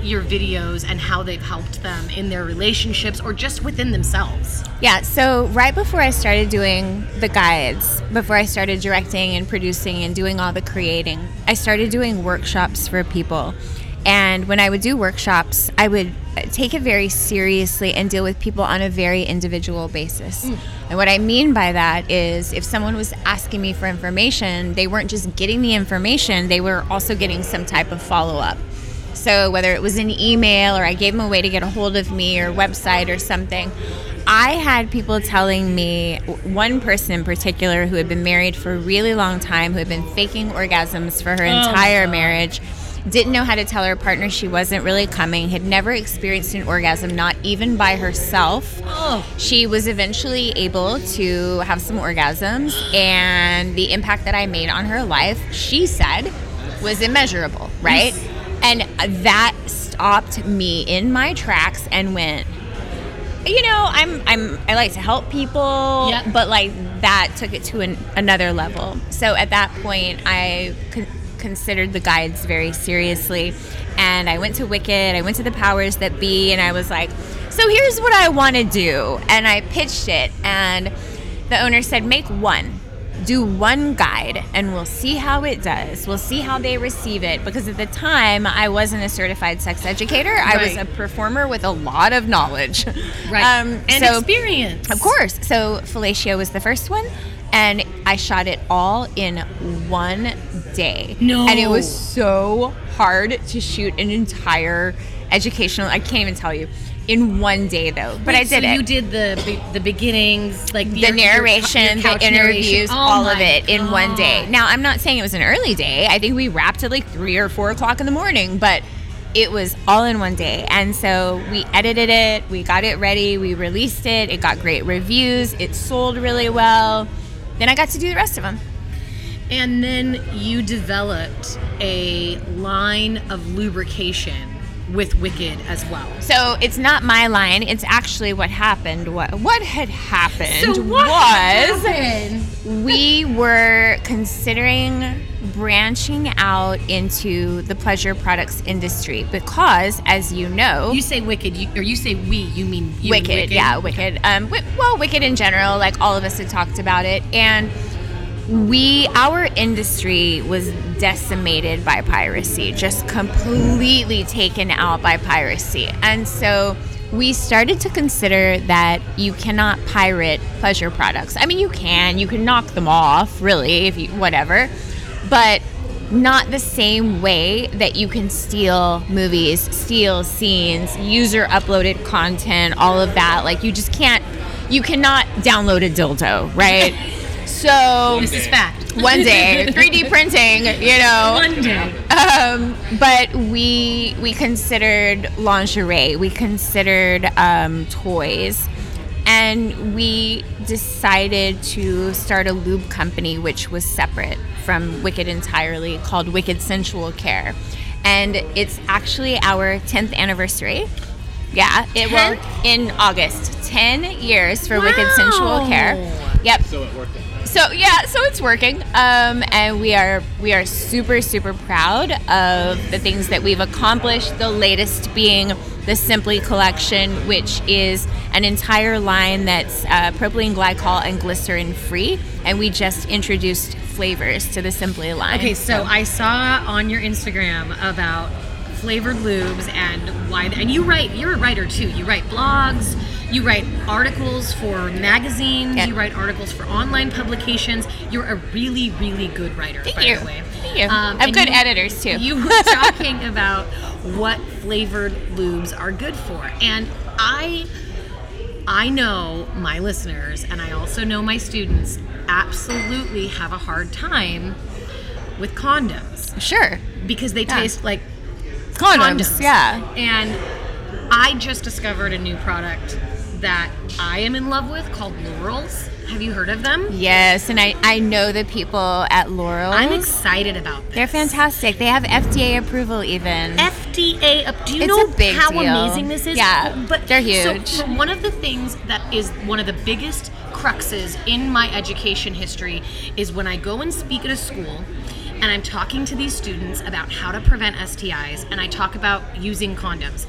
your videos and how they've helped them in their relationships or just within themselves? Yeah, so right before I started doing the guides, before I started directing and producing and doing all the creating, I started doing workshops for people. And when I would do workshops, I would take it very seriously and deal with people on a very individual basis. Mm. And what I mean by that is if someone was asking me for information, they weren't just getting the information, they were also getting some type of follow up. So whether it was an email or I gave them a way to get a hold of me or website or something, I had people telling me one person in particular who had been married for a really long time, who had been faking orgasms for her oh entire marriage, didn't know how to tell her partner she wasn't really coming, had never experienced an orgasm, not even by herself. Oh. She was eventually able to have some orgasms, and the impact that I made on her life, she said, was immeasurable, right? And that stopped me in my tracks and went, you know, I'm I'm I like to help people, Yeah. but like that took it to an, another level. So at that point, I considered the guides very seriously, and I went to Wicked. I went to the powers that be, and I was like, so here's what I want to do, and I pitched it, and the owner said, make one. Do one guide and we'll see how it does. We'll see how they receive it. Because at the time, I wasn't a certified sex educator. I was a performer with a lot of knowledge. Right. Um, and so- experience. Of course. So Fellatio was the first one, and I shot it all in one day. No. And it was so hard to shoot an entire educational. I can't even tell you. In one day, though, but I did so it You did the the beginnings, like the your- your- narration, your couch the interviews, narration. Oh all of it in one day. Now, I'm not saying it was an early day. I think we wrapped at like three or four o'clock in the morning, but it was all in one day. And so we edited it, we got it ready, we released it. It got great reviews, it sold really well. Then I got to do the rest of them. And then you developed a line of lubrication with Wicked as well. So it's not my line. It's actually what happened. What what had happened So what was happened? we were considering branching out into the pleasure products industry because, as you know, You say Wicked, you, or you say we, you mean you and Wicked, yeah, Wicked. Um, well, Wicked in general, like all of us had talked about it, and we, our industry was decimated by piracy, just completely taken out by piracy, and so we started to consider that you cannot pirate pleasure products. I mean, you can, you can knock them off, really, if you whatever, but not the same way that you can steal movies, steal scenes, user uploaded content, all of that. Like you just can't, you cannot download a dildo, right? so This is fact. one day, 3D printing, you know. One day. Um, but we we considered lingerie, we considered um, toys, and we decided to start a lube company, which was separate from Wicked entirely, called Wicked Sensual Care. And it's actually our 10th anniversary. Yeah, it will in August. 10 years for Wicked Sensual Care. Yep. So it worked. out. So yeah, so it's working, um, and we are we are super super proud of the things that we've accomplished. The latest being the Simply collection, which is an entire line that's uh, propylene glycol and glycerin free, and we just introduced flavors to the Simply line. Okay, so I saw on your Instagram about flavored lubes and why. And you write. You're a writer too. You write blogs. You write articles for magazines. Yeah. You write articles for online publications. You're a really, really good writer. Thank by you. the way. Thank you. Um, I have and good you- editors too. You were talking about what flavored lubes are good for, and I. I know my listeners and I also know my students absolutely have a hard time with condoms sure, because they Yeah. taste like condoms. Yeah. And I just discovered a new product that I am in love with called Lorals. Have you heard of them? Yes, and I I know the people at Loral. I'm excited about this. They're fantastic. They have FDA approval even. FDA. up- uh, Do you It's know how deal. amazing this is? Yeah, oh, but they're huge. So, one of the things that is one of the biggest cruxes in my education history is when I go and speak at a school. And I'm talking to these students about how to prevent STIs, and I talk about using condoms.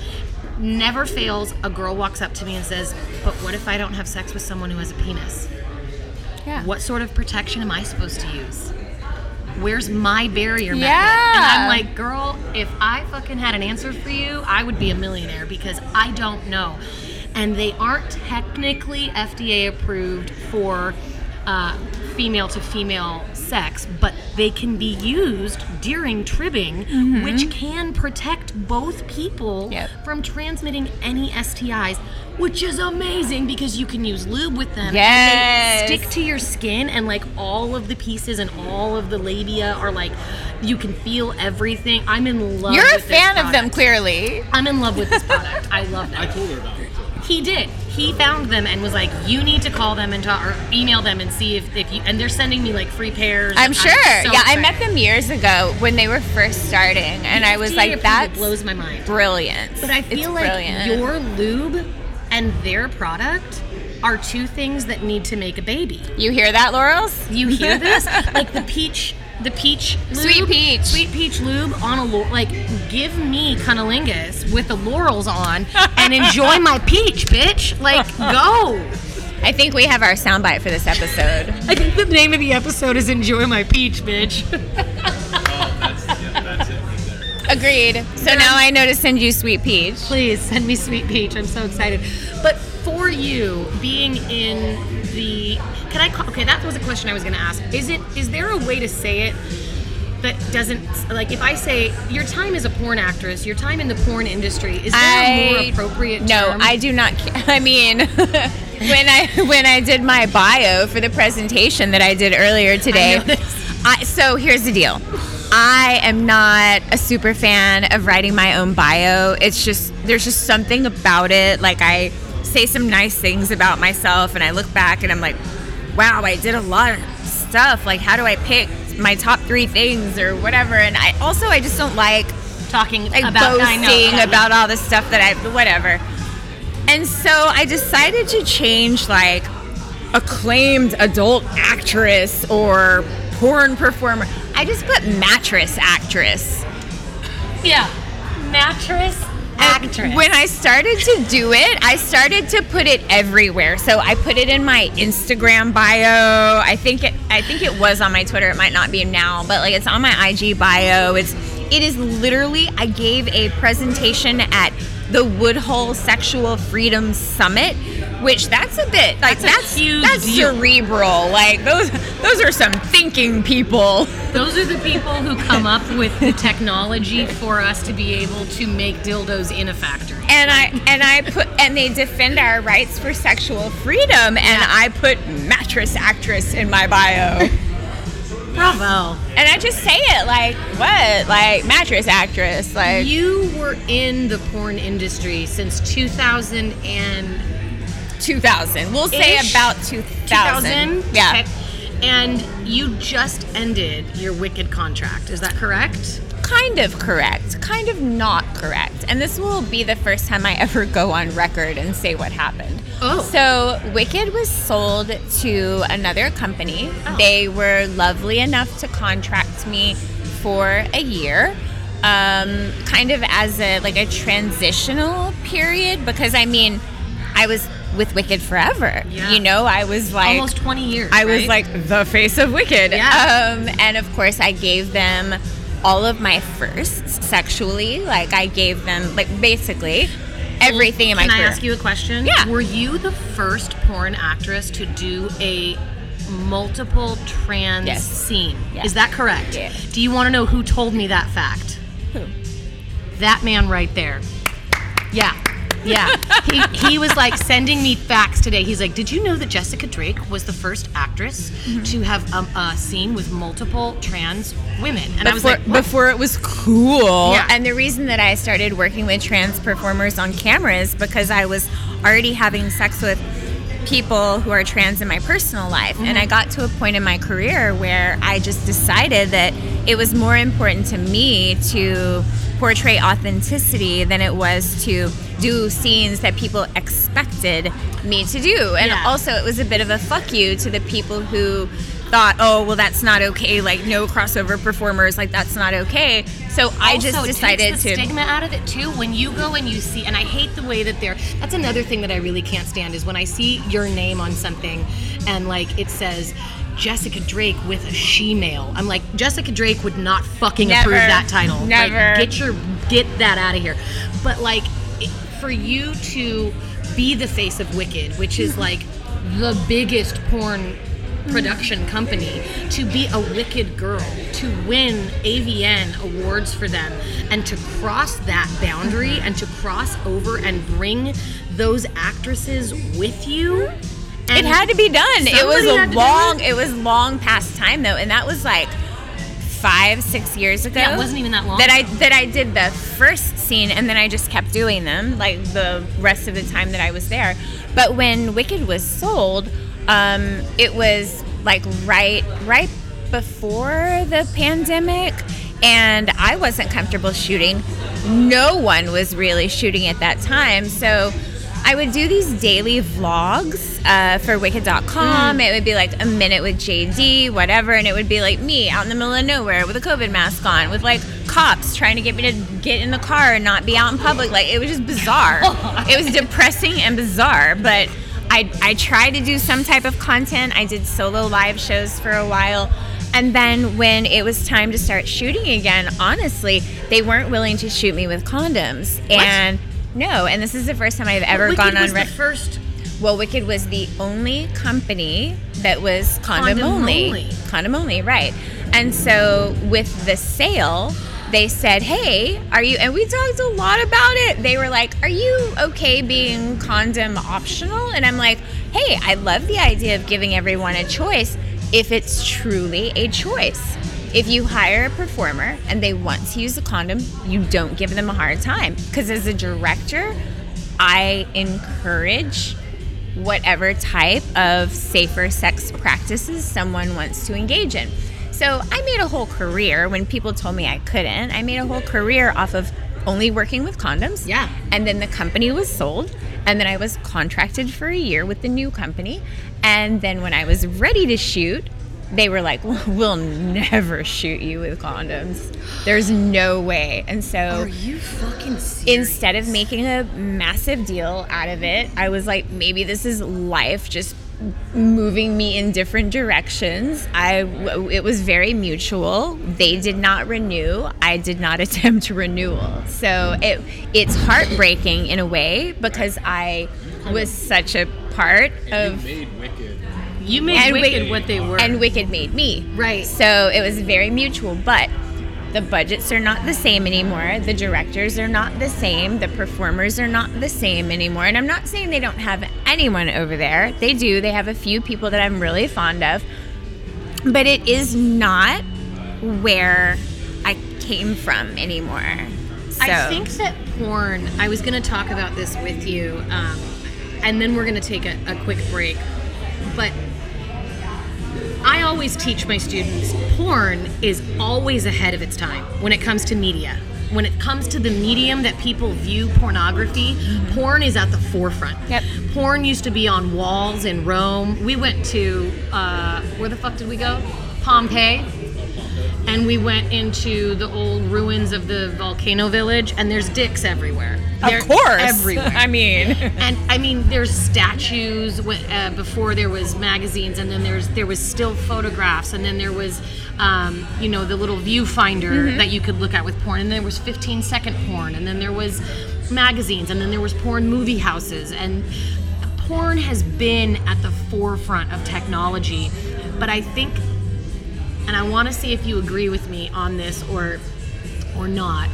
Never fails, a girl walks up to me and says, But what if I don't have sex with someone who has a penis? yeah. What sort of protection am I supposed to use? Where's my barrier method? Yeah. And I'm like, girl, if I fucking had an answer for you, I would be a millionaire because I don't know. And they aren't technically FDA approved for uh, female to female sex, but they can be used during tribbing, mm-hmm. which can protect both people Yep. from transmitting any STIs, which is amazing because you can use lube with them. Yes. they stick to your skin and like all of the pieces and all of the labia are like you can feel everything. I'm in love with. You're a this fan of them, clearly. I'm in love with this product. I love that. I told her about it. He did. He found them and was like, "You need to call them and talk, or email them and see if, if you." And they're sending me like free pairs. I'm sure. so yeah, I met them years ago when they were first starting, and I was FDA like, "That blows my mind. brilliant." But I It's feel like brilliant. your lube and their product are two things that need to make a baby. You hear that, Lorals? You hear this? like the peach, the peach lube, Sweet peach. sweet peach lube on a like. Give me cunnilingus with the Lorals on and enjoy my peach, bitch. Like go. I think we have our soundbite for this episode. I think the name of the episode is "Enjoy My Peach, Bitch." That's, yeah, that's it right. Agreed. So now I know to send you Sweet Peach. Please send me Sweet Peach. I'm so excited. But for you, being in the, can I? Call, okay, that was a question I was going to ask. Is it? Is there a way to say it? That doesn't like if I say your time as a porn actress, your time in the porn industry. Is there a more appropriate No, term? I do not. I mean, when I when I did my bio for the presentation that I did earlier today, noticed. I, so here's the deal. I am not a super fan of writing my own bio. It's just there's just something about it. Like I say some nice things about myself, and I look back and I'm like, wow, I did a lot of stuff. Like, how do I pick my top three things or whatever? And I also I just don't like talking like about I know, boasting about all the stuff that I whatever. And so I decided to change like acclaimed adult actress or porn performer. I just put mattress actress. yeah, mattress actress. When I started to do it, I started to put it everywhere. So I put it in my Instagram bio. I think it I think it was on my Twitter. It might not be now, but like it's on my IG bio. It's it is literally I gave a presentation at the Woodhull Sexual Freedom Summit, which that's a bit like That's that's huge that's deal. cerebral. Like those those are some thinking people. Those are the people who come up with the technology for us to be able to make dildos in a factory. and I and I put and they defend our rights for sexual freedom and I put mattress actress in my bio. Bravo. and I just say it like what? Like mattress actress. Like You were in the porn industry since 2006. 2000. We'll say Ish. about 2000. Yeah. Okay. And you just ended your Wicked contract. Is that correct? Kind of correct, kind of not correct. And this will be the first time I ever go on record and say what happened. Oh. So, Wicked was sold to another company. Oh. They were lovely enough to contract me for a year. Um, kind of as a like a transitional period because I mean I was with Wicked forever. Yeah. You know, I was like Almost 20 years. I was like the face of Wicked. Yeah. Um, and of course, I gave them all of my firsts sexually. Like I gave them like basically everything in my Can I ask you a question? Yeah. Were you the first porn actress to do a multiple trans Yes. scene? Yes. Is that correct? Yeah. Do you want to know who told me that fact? Who? That man right there. Yeah. Yeah. he, he was like sending me facts today. He's like, Did you know that Jessica Drake was the first actress Mm-hmm. to have um, a scene with multiple trans women? And I was like, what? before it was cool. Yeah. And the reason that I started working with trans performers on camera is because I was already having sex with people who are trans in my personal life. And Mm-hmm. I got to a point in my career where I just decided that it was more important to me to portray authenticity than it was to do scenes that people expected me to do. And Yeah. also, it was a bit of a fuck you to the people who thought, oh, well, that's not okay. Like, no crossover performers, like, that's not okay. So I just Also, decided to. stigma out of it too. When you go and you see, and I hate the way that they're. That's another thing that I really can't stand is when I see your name on something, and like it says. Jessica Drake with a she-male. I'm like Jessica Drake would not fucking Never. approve that title. Like, Never. get your get that out of here. But like it, for you to be the face of Wicked, which is like the biggest porn production company to be a wicked girl to win avn awards for them and to cross that boundary and to cross over and bring those actresses with you it had to be done. It was a long, it. was long past time though, and that was like five, six years ago. Yeah, it wasn't even that long That I ago. that I did the first scene, and then I just kept doing them like the rest of the time that I was there. But when Wicked was sold, um, it was like right right before the pandemic, and I wasn't comfortable shooting. No one was really shooting at that time, so. I would do these daily vlogs uh, for Wicked.com. It would be like a minute with JD, whatever, and it would be like me out in the middle of nowhere with a COVID mask on, with like cops trying to get me to get in the car and not be out in public. Like it was just bizarre. it was depressing and bizarre, but I I tried to do some type of content. I did solo live shows for a while. And then when it was time to start shooting again, honestly, they weren't willing to shoot me with condoms. And no, and this is the first time I've ever Wicked gone on was the record. first Well, Wicked was the only company that was condom, Condom only. only. Condom only, right. And so with the sale, they said, Hey, are you, and we talked a lot about it. They were like, Are you okay being condom optional? And I'm like, Hey, I love the idea of giving everyone a choice if it's truly a choice. If you hire a performer and they want to use a condom, you don't give them a hard time. Because as a director, I encourage whatever type of safer sex practices someone wants to engage in. So I made a whole career when people told me I couldn't. I made a whole career off of only working with condoms. Yeah. And then the company was sold. And then I was contracted for a year with the new company. And then when I was ready to shoot, they were like, "We'll never shoot you with condoms. There's no way." And so Are you fucking serious? instead of making a massive deal out of it, I was like, maybe this is life just moving me in different directions. I it was very mutual. They did not renew. I did not attempt renewal. So it it's heartbreaking in a way because I was such a part of You made Wicked. you made Wicked Wicked- what they were. and Wicked made me. Right. So it was very mutual, but the budgets are not the same anymore. The directors are not the same. The performers are not the same anymore. And I'm not saying they don't have anyone over there. They do. They have a few people that I'm really fond of. But it is not where I came from anymore. So I think that porn. I was going to talk about this with you. Um, and then we're going to take a, a quick break. But I always teach my students porn is always ahead of its time when it comes to media. When it comes to the medium that people view pornography, porn is at the forefront. Yep. Porn used to be on walls in Rome. We went to, uh, where the fuck did we go? Pompeii. And we went into the old ruins of the volcano village, and there's dicks everywhere. They're of course. Everywhere. I mean, and I mean, there's statues uh, before there was magazines, and then there's there was still photographs, and then there was, um, you know, the little viewfinder that you could look at with porn, and there was 15 second porn, and then there was magazines, and then there was porn movie houses, and porn has been at the forefront of technology. But I think, and I want to see if you agree with me on this or or not.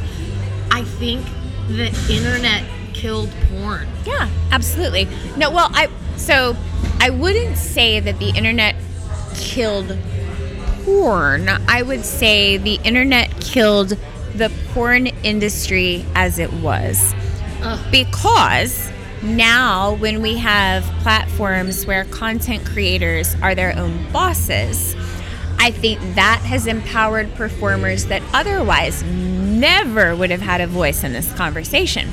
I think the internet killed porn. Yeah, absolutely. No, well, I so I wouldn't say that the internet killed porn. I would say the internet killed the porn industry as it was. Because now when we have platforms where content creators are their own bosses, I think that has empowered performers that otherwise never would have had a voice in this conversation.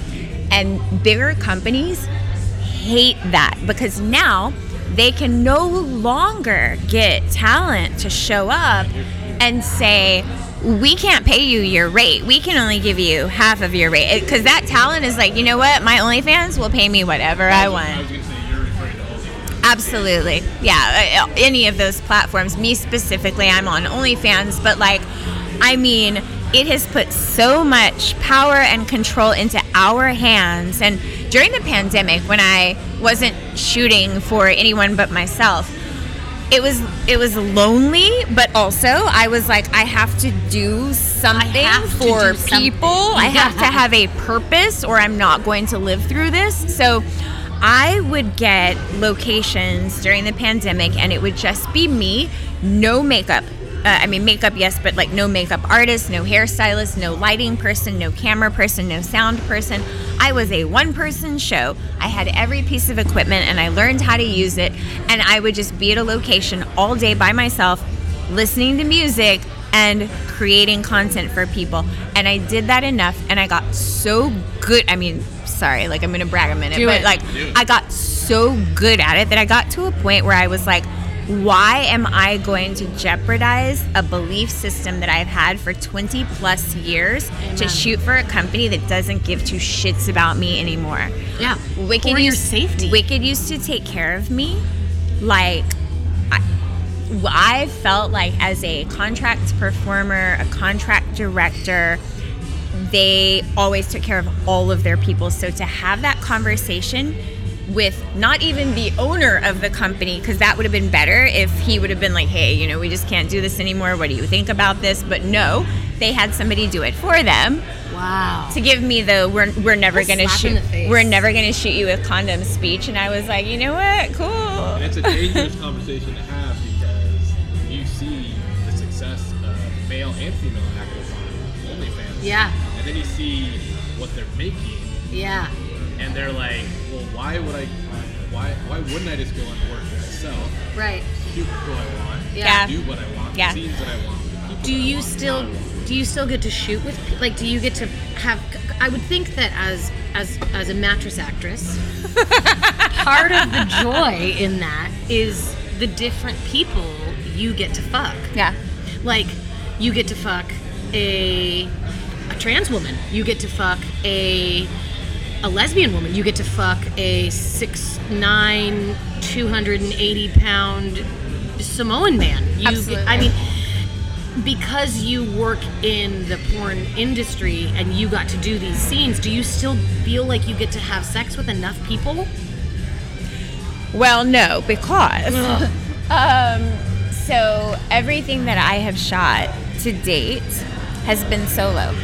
And bigger companies hate that because now they can no longer get talent to show up and say, we can't pay you your rate. We can only give you half of your rate. Because that talent is like, you know what? My OnlyFans will pay me whatever I I want. Absolutely. Yeah, any of those platforms. Me specifically, I'm on OnlyFans, but like, I mean, it has put so much power and control into our hands. And during the pandemic, when I wasn't shooting for anyone but myself, it was it was lonely, but also I was like, I have to do something for do something. people. I have to have a purpose, or I'm not going to live through this. So. I would get locations during the pandemic, and it would just be me, no makeup. Uh, I mean, makeup, yes, but like no makeup artist, no hairstylist, no lighting person, no camera person, no sound person. I was a one person show. I had every piece of equipment and I learned how to use it. And I would just be at a location all day by myself, listening to music and creating content for people. And I did that enough and I got so good. I mean, sorry, like I'm going to brag a minute, Do but it. like Do. I got so good at it that I got to a point where I was like, why am I going to jeopardize a belief system that I've had for 20 plus years to shoot for a company that doesn't give two shits about me anymore? Yeah. Wicked For your used, safety. Wicked used to take care of me. Like, I, I felt like as a contract performer, a contract director, they always took care of all of their people. So to have that conversation with not even the owner of the company, because that would have been better if he would have been like, hey, you know, we just can't do this anymore. What do you think about this? But no, they had somebody do it for them Wow. to give me the we're we're never gonna shoot in the face. we're never gonna shoot you with condom speech and I was like you know what cool And it's a dangerous conversation to have because you see the success of male and female actors on OnlyFans. Yeah. And then you see what they're making, Yeah. and they're like, well, why would I? Why why wouldn't I just go and work for myself, Right. shoot who I want, Yeah. do what I want, Yeah. scenes that I want, with the people Do that I you want, still how I want. do you still get to shoot with like do you get to have I would think that as as as a mattress actress part of the joy in that is the different people you get to fuck. yeah Like you get to fuck a a trans woman. You get to fuck a a lesbian woman. You get to fuck a six nine, two hundred and eighty pound Samoan man. You Absolutely. I mean because you work in the porn industry and you got to do these scenes, do you still feel like you get to have sex with enough people? well no because um so everything that I have shot to date has been solo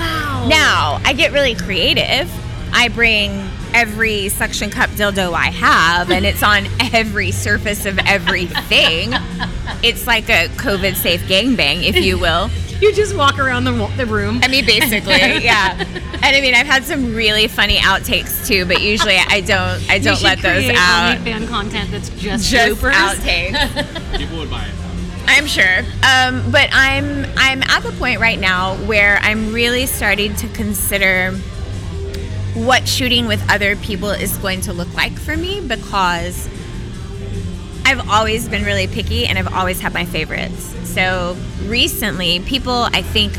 Wow. Now, I get really creative. I bring every suction cup dildo I have, and it's on every surface of everything. it's like a COVID safe gangbang, if you will. you just walk around the, the room. I mean, basically, yeah. And I mean, I've had some really funny outtakes too, but usually I don't. I don't let those out. fan content that's just, Just bloopers. outtakes. People would buy it. I'm sure. Um, but I'm I'm at the point right now where I'm really starting to consider what shooting with other people is going to look like for me because I've always been really picky and I've always had my favorites. So recently, people I think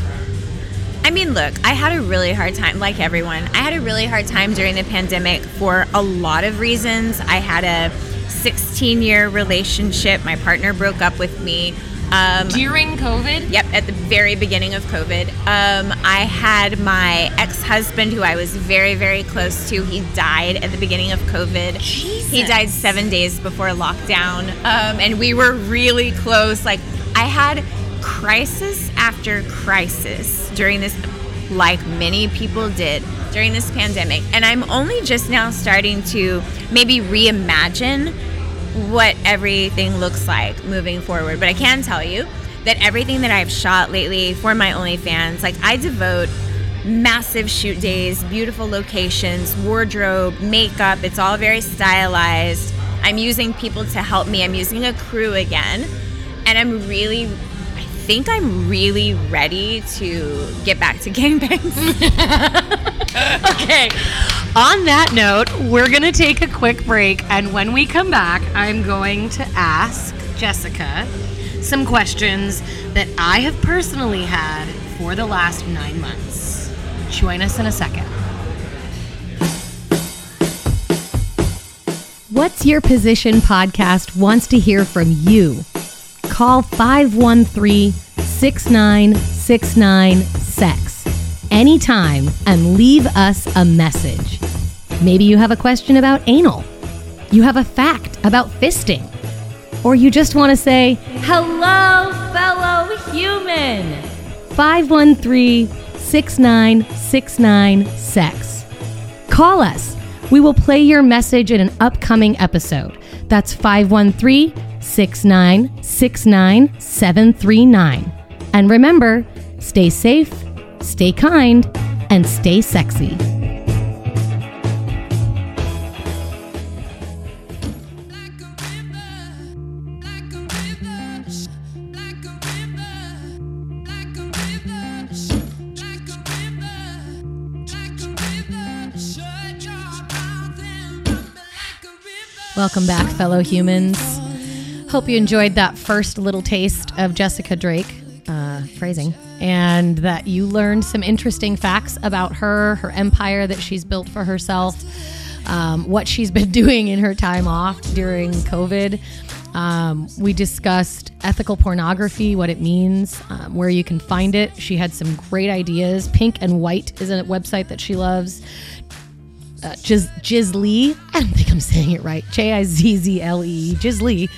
I mean, look, I had a really hard time, like everyone. I had a really hard time during the pandemic for a lot of reasons. I had a 16 year relationship. My partner broke up with me. Um, During COVID, Yep, at the very beginning of COVID. Um, I had my ex husband, who I was very, very close to. He died at the beginning of COVID. Jesus. He died seven days before lockdown. Um, and we were really close. Like, I had crisis after crisis during this, like many people did during this pandemic. And I'm only just now starting to maybe reimagine what everything looks like moving forward. But I can tell you that everything that I've shot lately for my OnlyFans, like I devote massive shoot days, beautiful locations, wardrobe, makeup. It's all very stylized. I'm using people to help me. I'm using a crew again. And I'm really, think I'm really ready to get back to gangbangs. Okay. On that note, we're going to take a quick break. And when we come back, I'm going to ask Jessica some questions that I have personally had for the last nine months. Join us in a second. What's Your Position podcast wants to hear from you. Call 513 6969 SEX anytime and leave us a message. Maybe you have a question about anal, you have a fact about fisting, or you just want to say, Hello, fellow human. 513 6969 SEX. Call us. We will play your message in an upcoming episode. That's 513 6969 739. And remember, stay safe, stay kind, and stay sexy. Welcome back, fellow humans. Hope you enjoyed that first little taste of Jessica Drake uh, phrasing, and that you learned some interesting facts about her, her empire that she's built for herself, um, what she's been doing in her time off during COVID. Um, we discussed ethical pornography, what it means, um, where you can find it. She had some great ideas. Pink and White is a website that she loves uh, Jiz, Jizlee. I don't think I'm saying it right. J I Z Z L E. Jizlee,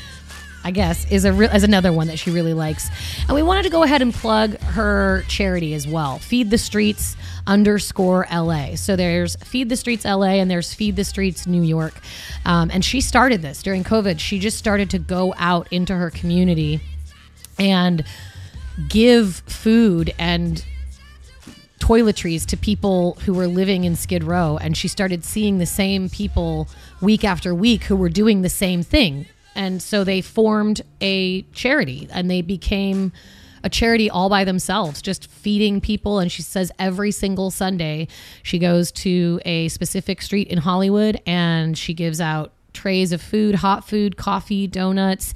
I guess, is a re- is another one that she really likes. And we wanted to go ahead and plug her charity as well. Feed the Streets underscore LA. So there's Feed the Streets LA and there's Feed the Streets New York. Um, and she started this during COVID. She just started to go out into her community and give food and toiletries to people who were living in Skid Row. And she started seeing the same people week after week who were doing the same thing. And so they formed a charity and they became a charity all by themselves, just feeding people. And she says every single Sunday she goes to a specific street in Hollywood and she gives out trays of food, hot food, coffee, donuts,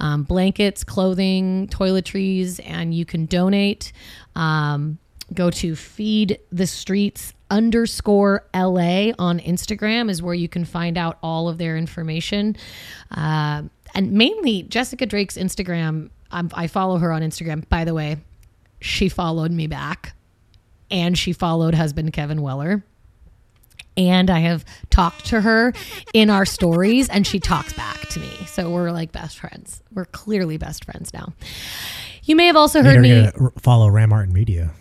um, blankets, clothing, toiletries, and you can donate. Um, go to feed the streets underscore la on instagram is where you can find out all of their information uh, and mainly jessica drake's instagram um, i follow her on instagram by the way she followed me back and she followed husband kevin weller and I have talked to her in our stories, and she talks back to me. So we're like best friends. We're clearly best friends now. You may have also heard me. follow Ram Art Media.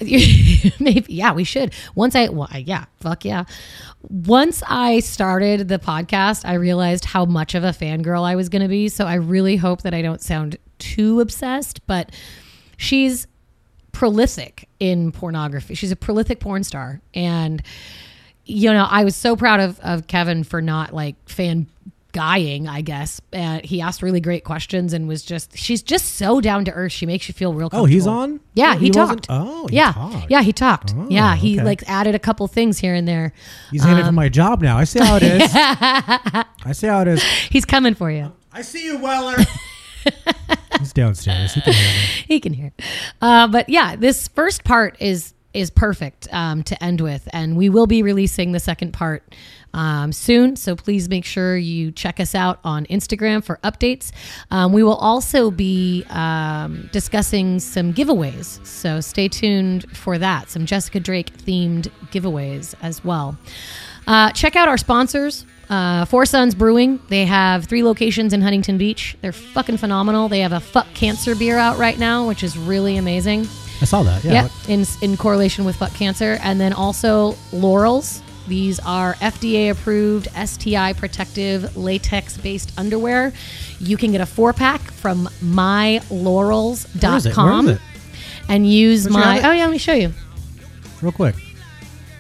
maybe yeah we should once i well, I- yeah fuck yeah once i started the podcast i realized how much of a fangirl i was going to be so i really hope that i don't sound too obsessed but she's prolific in pornography. She's a prolific porn star, and you know, I was so proud of of Kevin for not like fan guying, I guess. And he asked really great questions and was just she's just so down to earth. She makes you feel real Oh, he's on? Yeah, he, he talked. oh, he yeah, talked. yeah, he talked. Oh, yeah, he okay. like added a couple things here and there. He's Um, for my job now. I see how it is. I see how it is. He's coming for you. I see you, Weller. He's downstairs. He can hear me. he can hear. Uh, but yeah, this first part is is perfect um, to end with, and we will be releasing the second part um, soon. So please make sure you check us out on Instagram for updates. Um, we will also be um, discussing some giveaways, so stay tuned for that. Some Jessica Drake themed giveaways as well. Uh, check out our sponsors. Uh, Four Sons Brewing. They have three locations in Huntington Beach. They're fucking phenomenal. They have a fuck cancer beer out right now, which is really amazing. I saw that. Yeah. Yeah, in in correlation with fuck cancer, and then also Lorals. These are FDA approved, STI protective, latex based underwear. You can get a four pack from mylorals.com Where is it? Where is it? and use Don't my. Oh, yeah, let me show you. Real quick.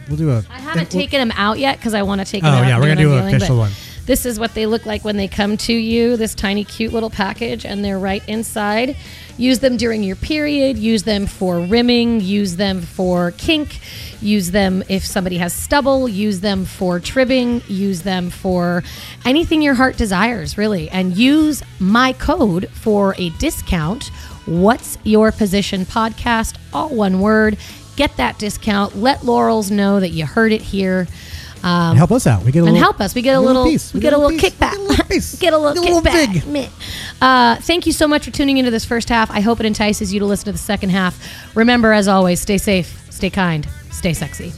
We'll do a. I haven't taken them out yet because I want to take them Oh, out. yeah, we're gonna do an official one. This is what they look like when they come to you. This tiny, cute little package, and they're right inside. Use them during your period. Use them for rimming. Use them for kink. Use them if somebody has stubble. Use them for tribbing, Use them for anything your heart desires, really. And use my code for a discount. What's your position podcast? All one word. Get that discount. Let Lorals know that you heard it here. Um, help us out. We get a and little, help us. We get a little, piece. we get a little kickback. Get a little piece. get a little get kickback. Uh, thank you so much for tuning into this first half. I hope it entices you to listen to the second half. Remember, as always, stay safe, stay kind, stay sexy.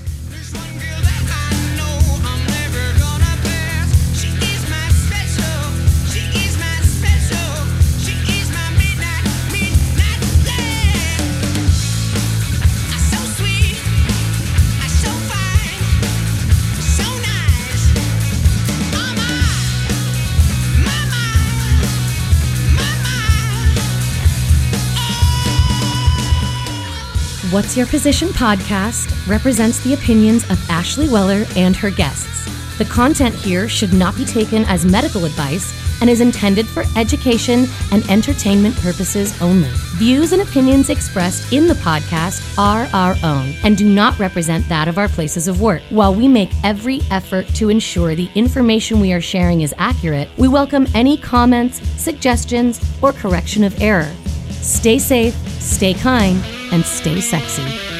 What's Your Position podcast represents the opinions of Ashley Weller and her guests. The content here should not be taken as medical advice and is intended for education and entertainment purposes only. Views and opinions expressed in the podcast are our own and do not represent that of our places of work. While we make every effort to ensure the information we are sharing is accurate, we welcome any comments, suggestions, or correction of error. Stay safe, stay kind, and stay sexy.